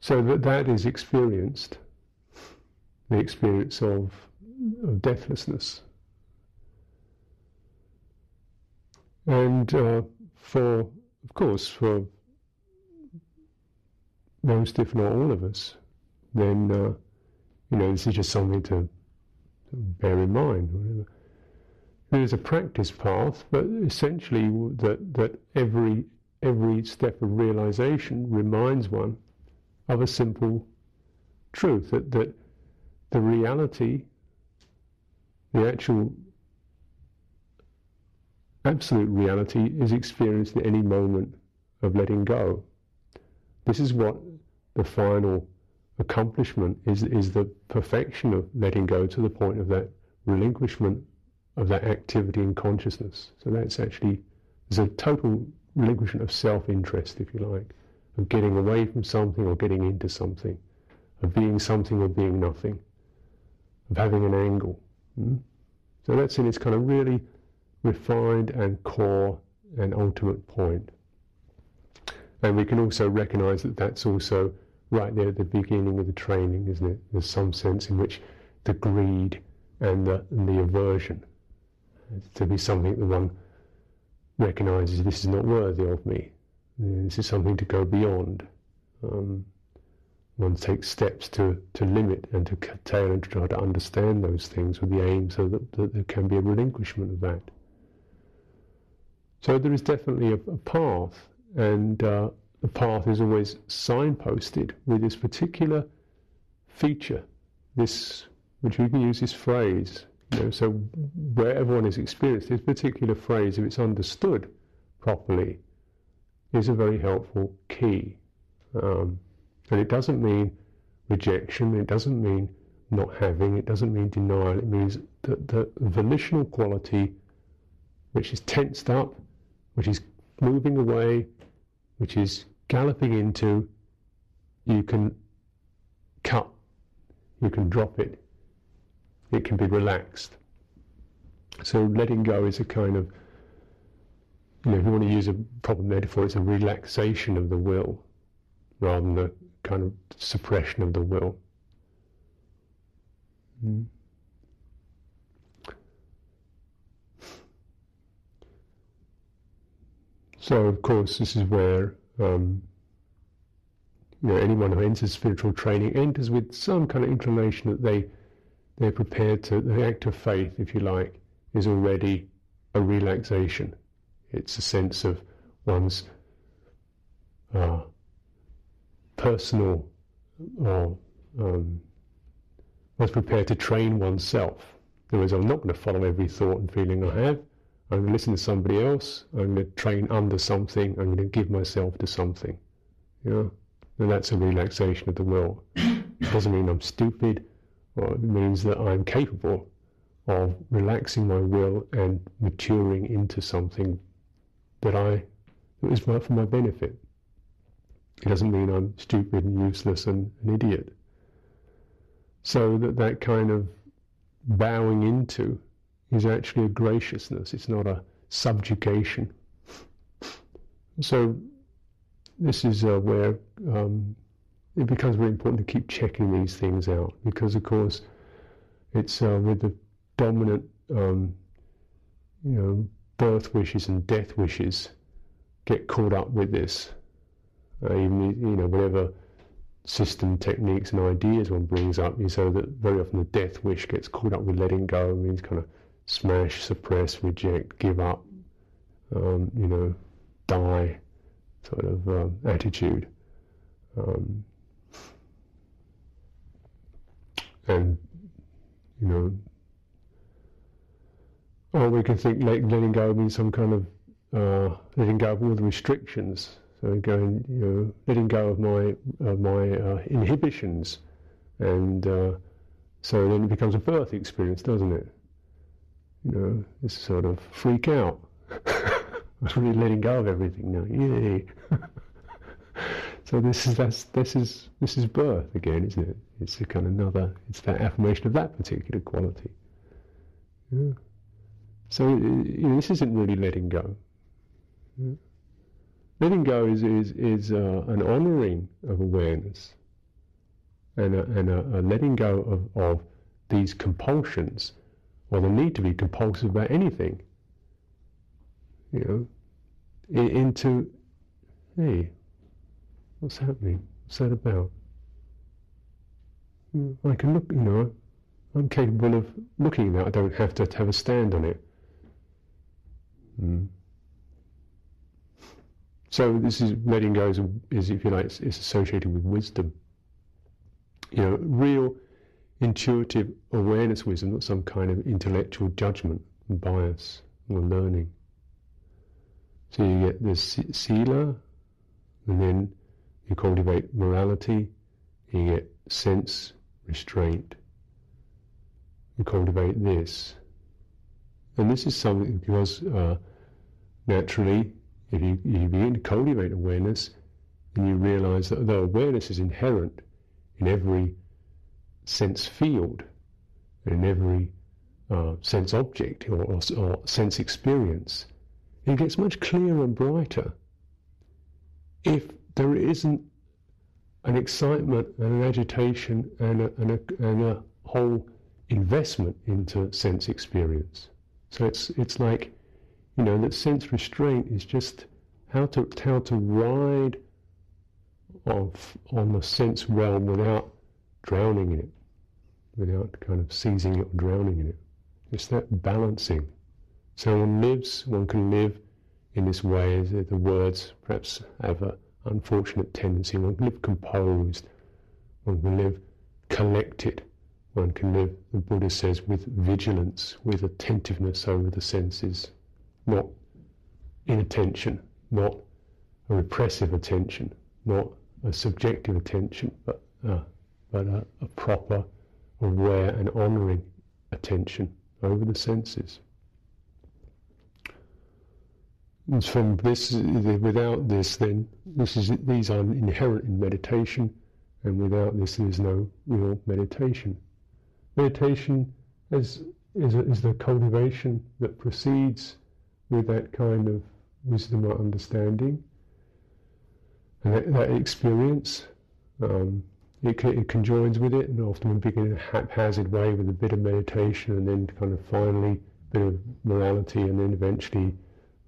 So that that is experienced, the experience of of deathlessness. And uh, for, of course, for most, if not all of us, then uh, you know this is just something to, bear in mind. There's a practice path, but essentially that that every every step of realization reminds one of a simple truth that that the reality, the actual absolute reality, is experienced at any moment of letting go. This is what the final accomplishment is, is the perfection of letting go to the point of that relinquishment of that activity in consciousness. So that's actually a total relinquishment of self-interest, if you like, of getting away from something or getting into something, of being something or being nothing, of having an angle. Hmm? So that's in its kind of really refined and core and ultimate point. And we can also recognize that that's also right there at the beginning of the training, isn't it? There's some sense in which the greed and the, and the aversion to be something that one recognizes this is not worthy of me. This is something to go beyond. Um, one takes steps to, to limit and to curtail and to try to understand those things with the aim so that, that there can be a relinquishment of that. So there is definitely a, a path, and uh, the path is always signposted with this particular feature, this, which we can use this phrase. You know, so where everyone has experienced this particular phrase, if it's understood properly, is a very helpful key. Um, and it doesn't mean rejection, it doesn't mean not having, it doesn't mean denial, it means that the volitional quality which is tensed up, which is moving away, which is galloping into, you can cut, you can drop it, it can be relaxed. So letting go is a kind of, you know, if you want to use a proper metaphor, it's a relaxation of the will rather than a kind of suppression of the will. Mm. So, of course, this is where um, you know anyone who enters spiritual training enters with some kind of inclination that they they're prepared to the act of faith, if you like, is already a relaxation. It's a sense of one's uh, personal or um, one's prepared to train oneself. In other words, I'm not going to follow every thought and feeling I have. I'm going to listen to somebody else. I'm going to train under something. I'm going to give myself to something. Know? And that's a relaxation of the will. It doesn't mean I'm stupid, or it means that I'm capable of relaxing my will and maturing into something that I that is for my benefit. It doesn't mean I'm stupid and useless and an idiot. So that that kind of bowing into is actually a graciousness, it's not a subjugation. So, this is uh, where um, it becomes very important to keep checking these things out because, of course, it's uh, with the dominant, um, you know, birth wishes and death wishes get caught up with this. Uh, even, you know, whatever system techniques and ideas one brings up, you so that very often the death wish gets caught up with letting go. Means kind of smash, suppress, reject, give up, um, you know, die sort of um, attitude. Um, and, you know, or we can think like letting go means some kind of uh, letting go of all the restrictions. So going, you know, letting go of my my uh, inhibitions, and uh, so then it becomes a birth experience, doesn't it? You know, this sort of freak out. I'm really letting go of everything now. Yay! so this is that's this is this is birth again, isn't it? It's a kind of another. It's that affirmation of that particular quality. Yeah. So you know, this isn't really letting go. Yeah. Letting go is is is uh, an honouring of awareness, and a, and a, a letting go of of these compulsions or the need to be compulsive about anything. You know, into, hey, what's happening? What's that about? Hmm, I can look, you know, I'm capable of looking at that. I don't have to have a stand on it. Mm. So this is letting go is, is if you like, it's, it's associated with wisdom. You know, real intuitive awareness wisdom, not some kind of intellectual judgment bias or learning. So you get this sila, and then you cultivate morality, you get sense restraint. You cultivate this, And this is something because uh, naturally, if you, you begin to cultivate awareness, then you realize that though awareness is inherent in every sense field, in every uh, sense object or, or, or sense experience, it gets much clearer and brighter if there isn't an excitement and an agitation and a, and a, and a whole investment into sense experience. So it's it's like, you know, that sense restraint is just how to how to ride on the sense realm without drowning in it, without kind of seizing it or drowning in it. It's that balancing. So one lives, one can live in this way, the words perhaps have an unfortunate tendency. One can live composed, one can live collected, one can live, the Buddha says, with vigilance, with attentiveness over the senses, not inattention, not a repressive attention, not a subjective attention, but, uh, but a, a proper, aware and honouring attention over the senses. And from this, without this, then this is these are inherent in meditation, and without this, there is no real meditation. Meditation is, is, is the cultivation that proceeds with that kind of wisdom or understanding and that, that experience. Um, it, it conjoins with it, and often we begin in a haphazard way with a bit of meditation, and then kind of finally a bit of morality, and then eventually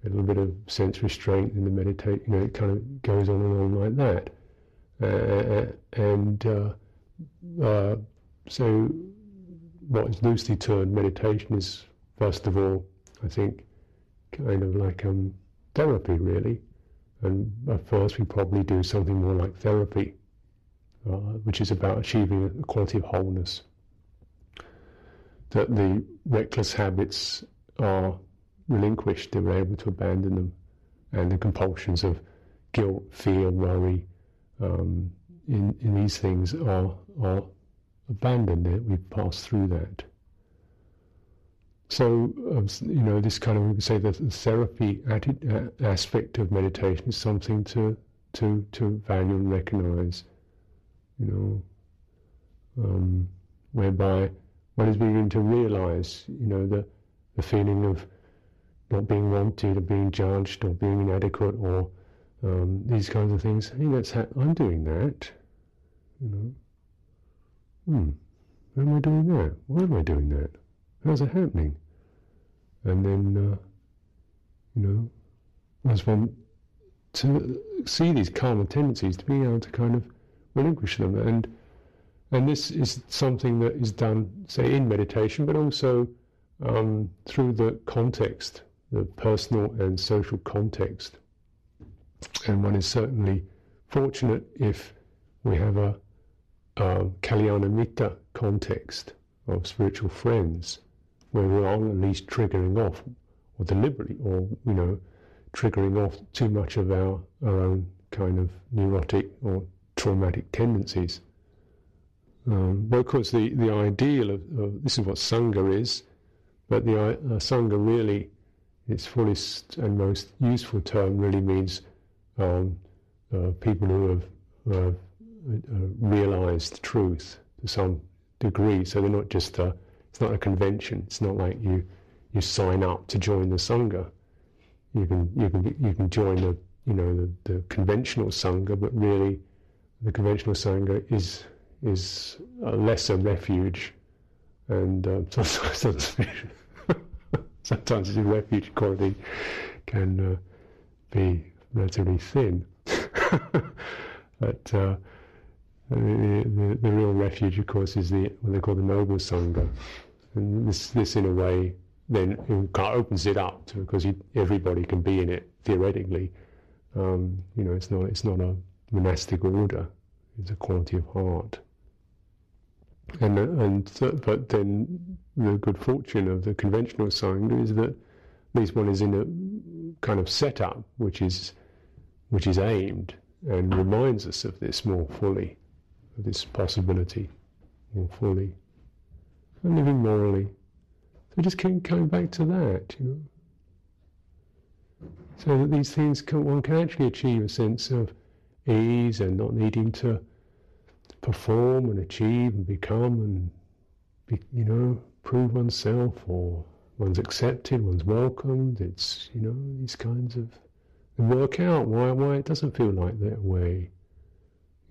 a little bit of sense restraint in the meditate. You know, it kind of goes on and on like that. Uh, and uh, uh, so what is loosely termed meditation is, first of all, I think, kind of like um, therapy, really. And at first, we probably do something more like therapy, uh, which is about achieving a quality of wholeness. That the reckless habits are relinquished, they were able to abandon them, and the compulsions of guilt, fear, worry um, in, in these things are, are abandoned it, we've passed through that. So, um, you know, this kind of, we say the therapy uh, aspect of meditation is something to, to, to value and recognize, you know, um, whereby one is beginning to realize, you know, the, the feeling of not being wanted or being judged or being inadequate or um, these kinds of things. Hey, that's ha- I'm doing that, you know hmm, why am I doing that? Why am I doing that? How's it happening? And then, uh, you know, as one to see these karma tendencies, to be able to kind of relinquish them. And and this is something that is done, say, in meditation, but also um, through the context, the personal and social context. And one is certainly fortunate if we have a uh, Kalyanamitta context of spiritual friends, where we are at least triggering off, or deliberately, or you know, triggering off too much of our, our own kind of neurotic or traumatic tendencies. Um, but of course, the, the ideal of, of, this is what Sangha is, but the uh, Sangha really, its fullest and most useful term really means um, uh, people who have, have realized truth to some degree. So they're not just a, it's not a convention. It's not like you you sign up to join the sangha. You can you can you can join the you know the, the conventional sangha, but really the conventional sangha is is a lesser refuge, and um, sometimes sometimes the refuge quality can uh, be relatively thin. but uh, the, the, the, real refuge, of course, is the what they call the noble sangha, and this, this in a way then kind of opens it up to, because you, everybody can be in it theoretically. Um, you know, it's not it's not a monastic order; it's a quality of heart. And and but then the good fortune of the conventional sangha is that at least one is in a kind of setup which is which is aimed and reminds us of this more fully of this possibility more fully. And living morally, So just keep coming back to that, you know. So that these things can, one can actually achieve a sense of ease and not needing to perform and achieve and become and be, you know prove oneself or one's accepted, one's welcomed. It's you know these kinds of work out why why it doesn't feel like that way,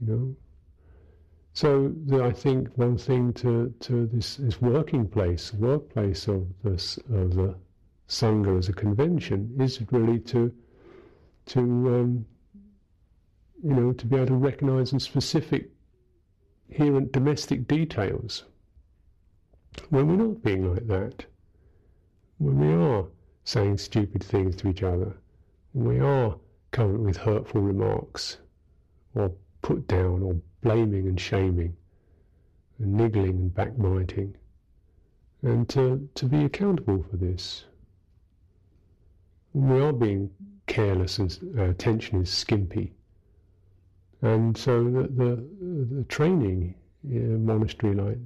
you know. So the, I think one thing to, to this, this working place, workplace of this of the sangha as a convention is really to to um, you know to be able to recognise in specific here in domestic details when we're not being like that, when we are saying stupid things to each other, when we are coming with hurtful remarks or put down or blaming and shaming and niggling and backbiting and to, to be accountable for this we are being careless and our attention is skimpy. And so the, the, the training in a monastery like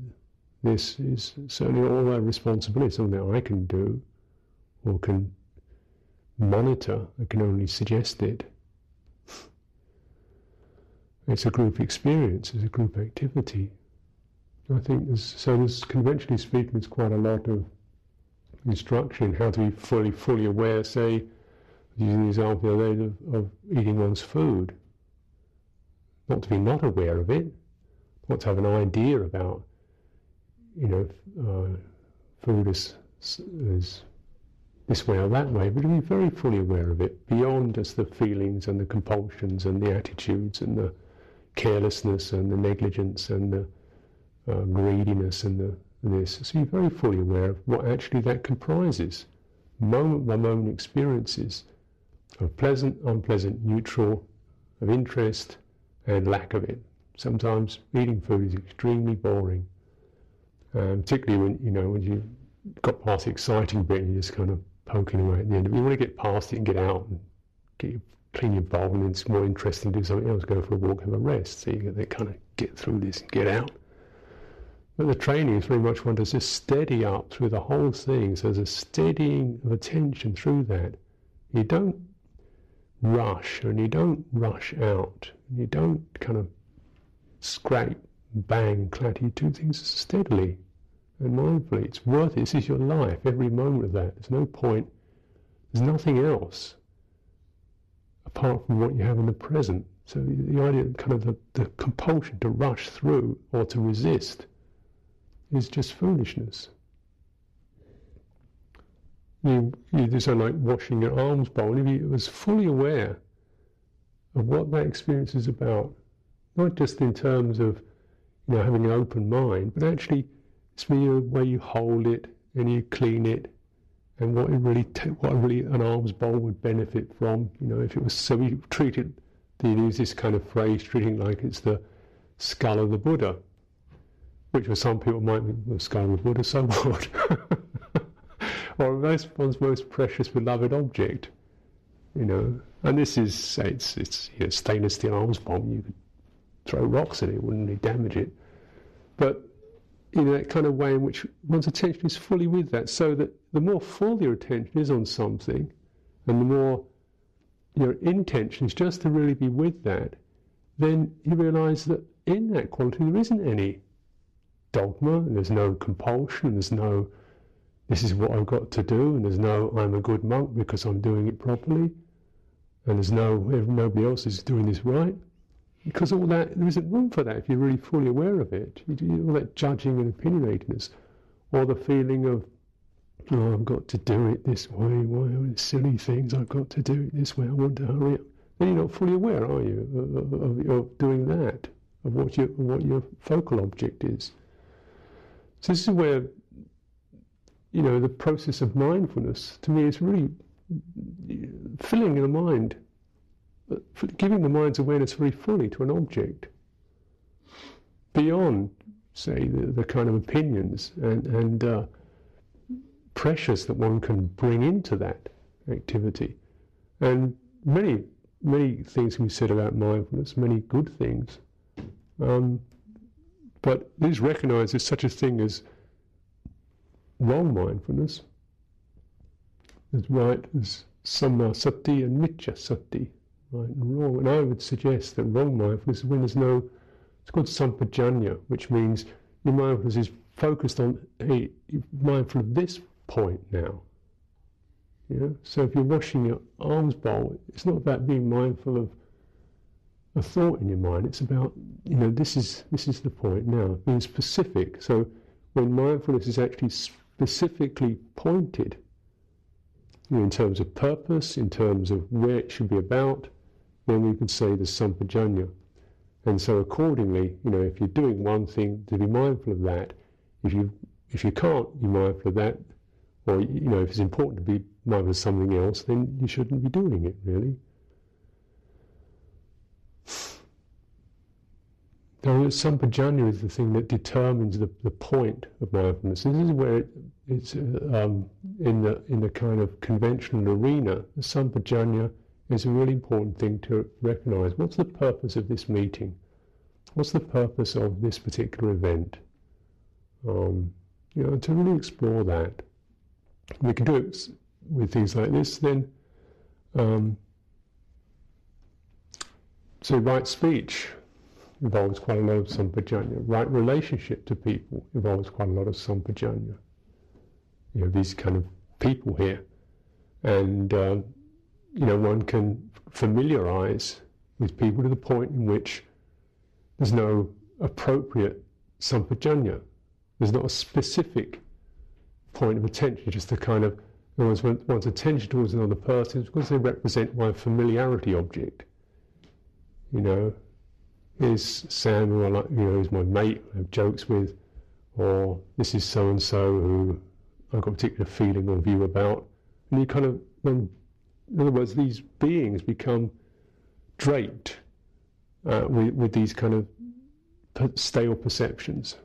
this is certainly all our responsibility, something that I can do or can monitor. I can only suggest it. It's a group experience, it's a group activity. I think there's, so there's conventionally speaking, there's quite a lot of instruction how to be fully fully aware. Say, using the example of, of eating one's food, not to be not aware of it, not to have an idea about, you know, uh, food is, is this way or that way, but to be very fully aware of it, beyond just the feelings and the compulsions and the attitudes and the carelessness and the negligence and the uh, greediness and the this. So you're very fully aware of what actually that comprises. Moment by moment experiences of pleasant, unpleasant, neutral, of interest and lack of it. Sometimes eating food is extremely boring, um, particularly when you know when you got past the exciting bit and you're just kind of poking away at the end. If you want to get past it and get out and get your, clean your bowl, and it's more interesting to do something else, go for a walk, have a rest. So you get kind of get through this and get out. But the training is very much one to just steady up through the whole thing. So there's a steadying of attention through that. You don't rush and you don't rush out. You don't kind of scrape, bang, clatter. You do things steadily and mindfully. It's worth it. This is your life, every moment of that. There's no point, there's nothing else apart from what you have in the present. So the, idea, kind of the, the compulsion to rush through or to resist is just foolishness. You, you just are like washing your alms bowl. If you was fully aware of what that experience is about, not just in terms of you know having an open mind, but actually it's the way you hold it and you clean it, and what it really what really an alms bowl would benefit from. You know, if it was so we treat it, they use this kind of phrase, treating like it's the skull of the Buddha which for some people might be the skull of the Buddha, so what? or most, one's most precious beloved object, you know. And this is, it's, it's you know, stainless steel alms bowl. You could throw rocks at it, wouldn't really damage it. But in that kind of way in which one's attention is fully with that, so that the more full your attention is on something, and the more your intention is just to really be with that, then you realize that in that quality there isn't any dogma, and there's no compulsion, and there's no this is what I've got to do, and there's no I'm a good monk because I'm doing it properly, and there's no nobody else is doing this right. Because all that there isn't room for that if you're really fully aware of it. You all that judging and opinionatiness, or the feeling of oh, I've got to do it this way. Why silly things? I've got to do it this way. I want to hurry up. Then you're not fully aware, are you, of, of, of doing that, of what your what your focal object is. So this is where, you know, the process of mindfulness to me is really filling the mind, giving the mind's awareness very fully to an object, beyond, say, the, the kind of opinions and, and uh, pressures that one can bring into that activity. And many, many things can be said about mindfulness, many good things. Um, but it is recognized as such a thing as wrong mindfulness. There's right, there's samma sati and miccha sati, right and wrong. And I would suggest that wrong mindfulness is when there's no, it's called sampajanya, which means your mindfulness is focused on, hey, mindful of this point now. Yeah? So if you're washing your alms bowl, it's not about being mindful of a thought in your mind. It's about, you know, this is this is the point now, being specific. So when mindfulness is actually specifically pointed, you know, in terms of purpose, in terms of where it should be about, then we can say the sampajanya. And so accordingly, you know, if you're doing one thing, to be mindful of that. If you if you can't be mindful of that, or you know, if it's important to be mindful of something else, then you shouldn't be doing it really. Now, sampajanya is the thing that determines the, the point of mindfulness. This is where it, it's uh, um, in the in the kind of conventional arena. The sampajanya is a really important thing to recognize. What's the purpose of this meeting? What's the purpose of this particular event? Um, you know, to really explore that. We can do it with things like this. Then, um, so right speech involves quite a lot of sampajanya. Right relationship to people involves quite a lot of sampajanya. You know, these kind of people here. And, uh, you know, one can familiarize with people to the point in which there's no appropriate sampajanya. There's not a specific point of attention, just the kind of, one's, one's attention towards another person because they represent my familiarity object. You know, is Sam, who I like, you know, is my mate, I have jokes with, or this is so and so who I've got a particular feeling or view about. And you kind of, in other words, these beings become draped uh, with, with these kind of stale perceptions.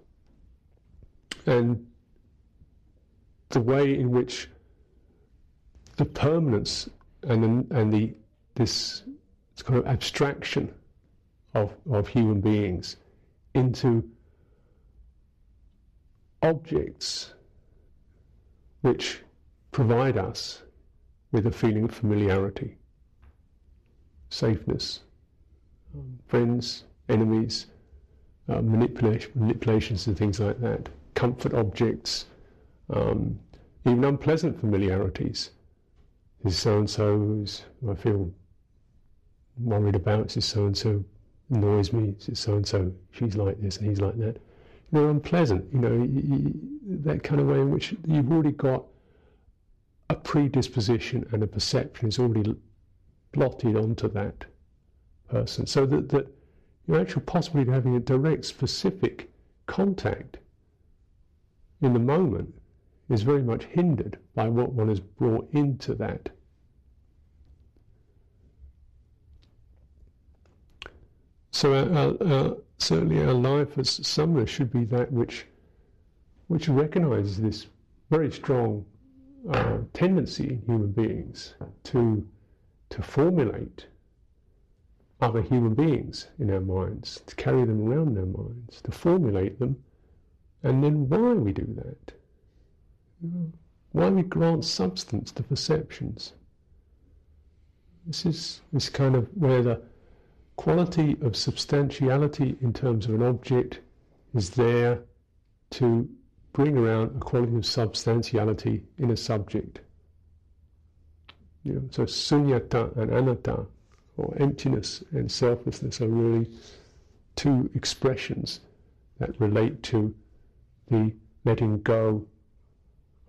And the way in which the permanence and the, and the this kind of abstraction of, of human beings into objects which provide us with a feeling of familiarity, safeness, um, friends, enemies, uh, manipulation, manipulations and things like that, comfort objects, um, even unpleasant familiarities. This so and so is I feel worried about, this so and so annoys me, so and so, she's like this and he's like that. Know, unpleasant, you know, that kind of way in which you've already got a predisposition and a perception is already blotted onto that person. So that, that your actual possibility of having a direct, specific contact in the moment is very much hindered by what one has brought into that So our, our, certainly our life as samana should be that which, which recognizes this very strong uh, tendency in human beings to, to formulate other human beings in our minds, to carry them around in our minds, to formulate them, and then why we do that. why we grant substance to perceptions. This is this kind of where the quality of substantiality in terms of an object is there to bring around a quality of substantiality in a subject. You know, so sunyata and anatta, or emptiness and selflessness, are really two expressions that relate to the letting go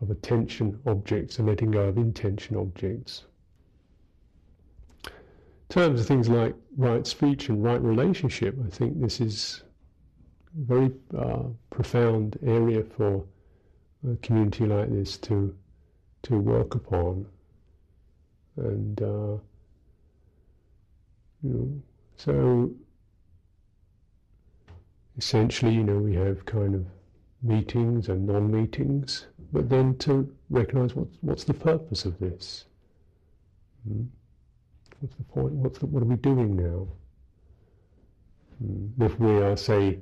of attention objects and letting go of intention objects terms of things like right speech and right relationship, I think this is a very uh, profound area for a community like this to to work upon. And uh, you know, so essentially, you know, we have kind of meetings and non-meetings, but then to recognise what's what's the purpose of this. Mm. What's the point? What's the, what are we doing now? Hmm. If we are, say,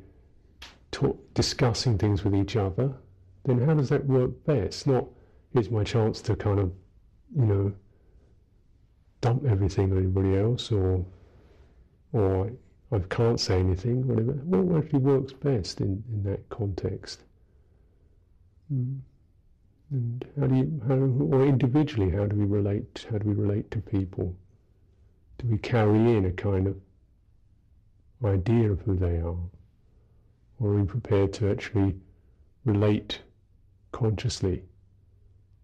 talk, discussing things with each other, then how does that work best? Not here's my chance to kind of, you know, dump everything on everybody else, or or I can't say anything, whatever. What actually works best in, in that context? Mm. And how do you, how, or individually, how do we relate? How do we relate to people? Do we carry in a kind of idea of who they are, or are we prepared to actually relate consciously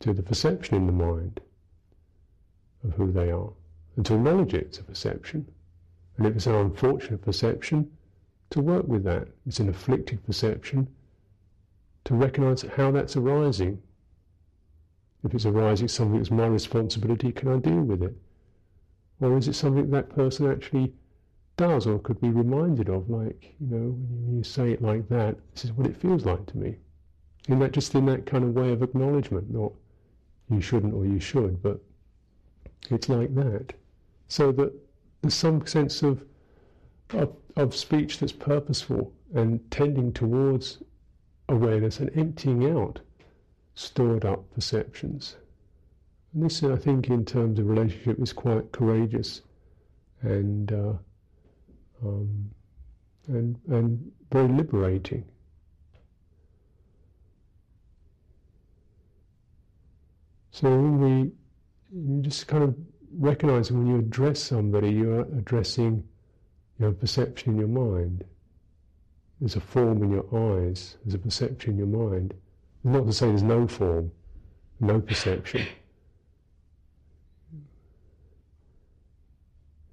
to the perception in the mind of who they are, and to acknowledge it as a perception? And if it's an unfortunate perception, to work with that. It's an afflicted perception, to recognize how that's arising. If it's arising something that's my responsibility, can I deal with it? Or is it something that person actually does or could be reminded of, like, you know, when you say it like that, this is what it feels like to me. In that just in that kind of way of acknowledgement, not you shouldn't or you should, but it's like that. So that there's some sense of, of, of speech that's purposeful and tending towards awareness and emptying out stored up perceptions. And this, I think, in terms of relationship, is quite courageous and uh, um, and and very liberating. So when we you just kind of recognizing when you address somebody, you're addressing your perception in your mind. There's a form in your eyes, there's a perception in your mind. Not to say there's no form, no perception.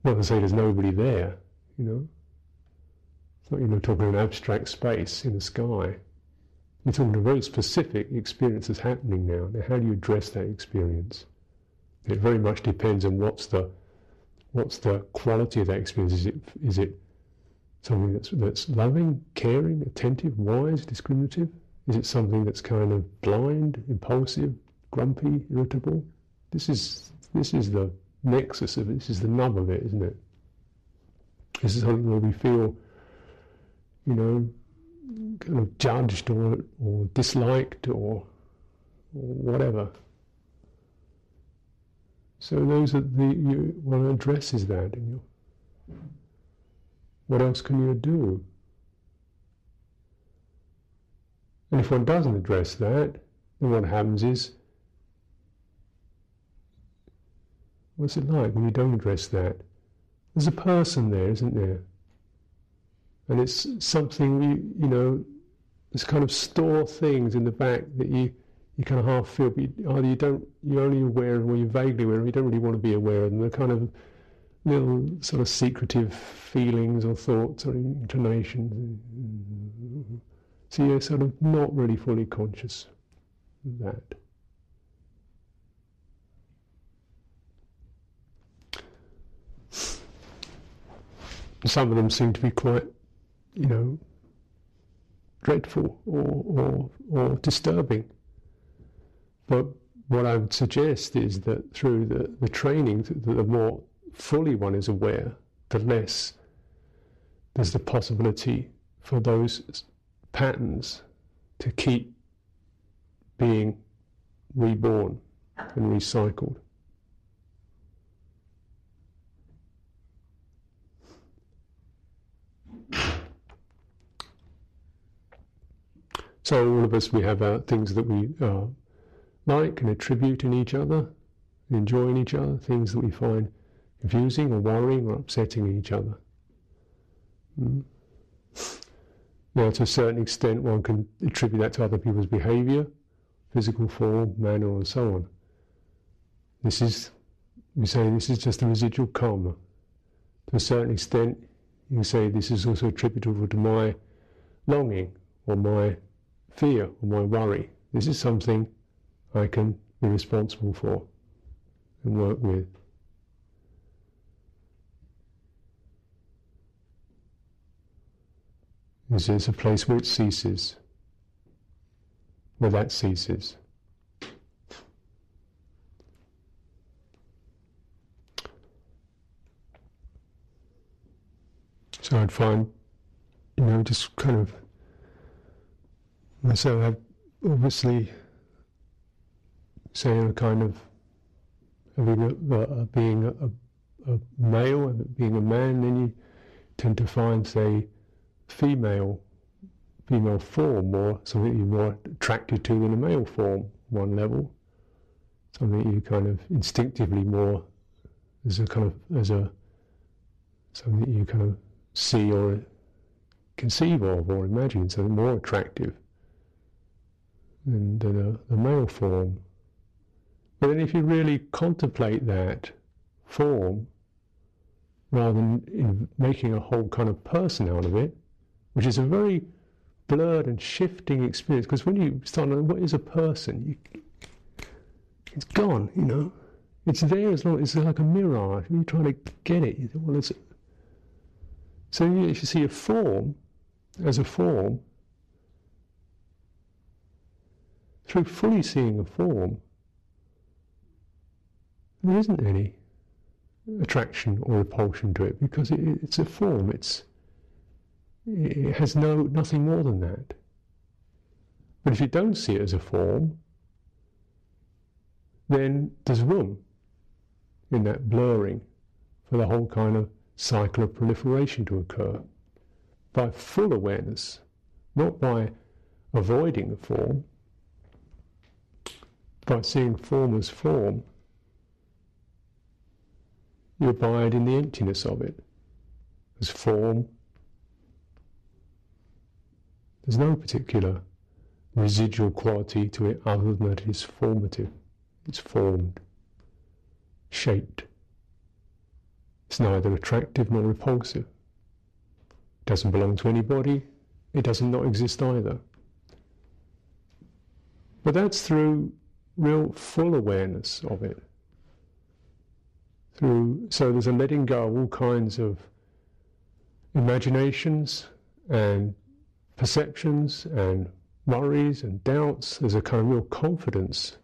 Not to say there's nobody there, you know. It's not, you know, talking an abstract space in the sky. You're talking a very specific experience that's happening now. Now, how do you address that experience? It very much depends on what's the what's the quality of that experience. Is it is it something that's that's loving, caring, attentive, wise, discriminative? Is it something that's kind of blind, impulsive, grumpy, irritable? This is this is the nexus of it. This is the nub of it, isn't it? This is something where we feel, you know, kind of judged or or disliked or, or whatever. So those are the you, one addresses that in you. What else can you do? And if one doesn't address that, then what happens is, what's it like when you don't address that? There's a person there, isn't there? And it's something you, you know, this kind of store things in the back that you you kind of half feel, but you, either you don't, you're only aware of, or you're vaguely aware of, you don't really want to be aware of them. They're kind of little sort of secretive feelings or thoughts or intonations. So you're sort of not really fully conscious of that. Some of them seem to be quite, you know, dreadful or, or, or disturbing. But what I would suggest is that through the, the training, the more fully one is aware, the less there's the possibility for those patterns to keep being reborn and recycled. So all of us, we have things that we uh, like and attribute in each other, enjoy in each other, things that we find confusing or worrying or upsetting in each other. Mm. Now, to a certain extent, one can attribute that to other people's behavior, physical form, manner, and so on. This is, we say, this is just a residual karma. To a certain extent, you say this is also attributable to my longing or my fear or my worry. This is something I can be responsible for and work with. This is a place where it ceases, where that ceases. So I'd find, you know, just kind of myself have obviously, say, a kind of having a, uh, being a, a, male and being a man, then you tend to find, say, female female form or something you're more attracted to in a male form, one level. Something you kind of instinctively more as a kind of as a something that you kind of see or conceive of or imagine, something more attractive than, than a, a male form. But then if you really contemplate that form, rather than making a whole kind of person out of it, which is a very blurred and shifting experience, because when you start what is a person, you, it's gone, you know. It's there as long as it's like a mirage. When you try to get it, you think, well, it's. So if you see a form as a form, through fully seeing a form, there isn't any attraction or repulsion to it because it, it's a form. It's it has no nothing more than that. But if you don't see it as a form, then there's room in that blurring for the whole kind of cycle of proliferation to occur by full awareness, not by avoiding the form, by seeing form as form, you abide in the emptiness of it as form. There's no particular residual quality to it other than that it is formative. It's formed, shaped. It's neither attractive nor repulsive. It doesn't belong to anybody. It doesn't not exist either. But that's through real full awareness of it. Through so there's a letting go of all kinds of imaginations and perceptions and worries and doubts. There's a kind of real confidence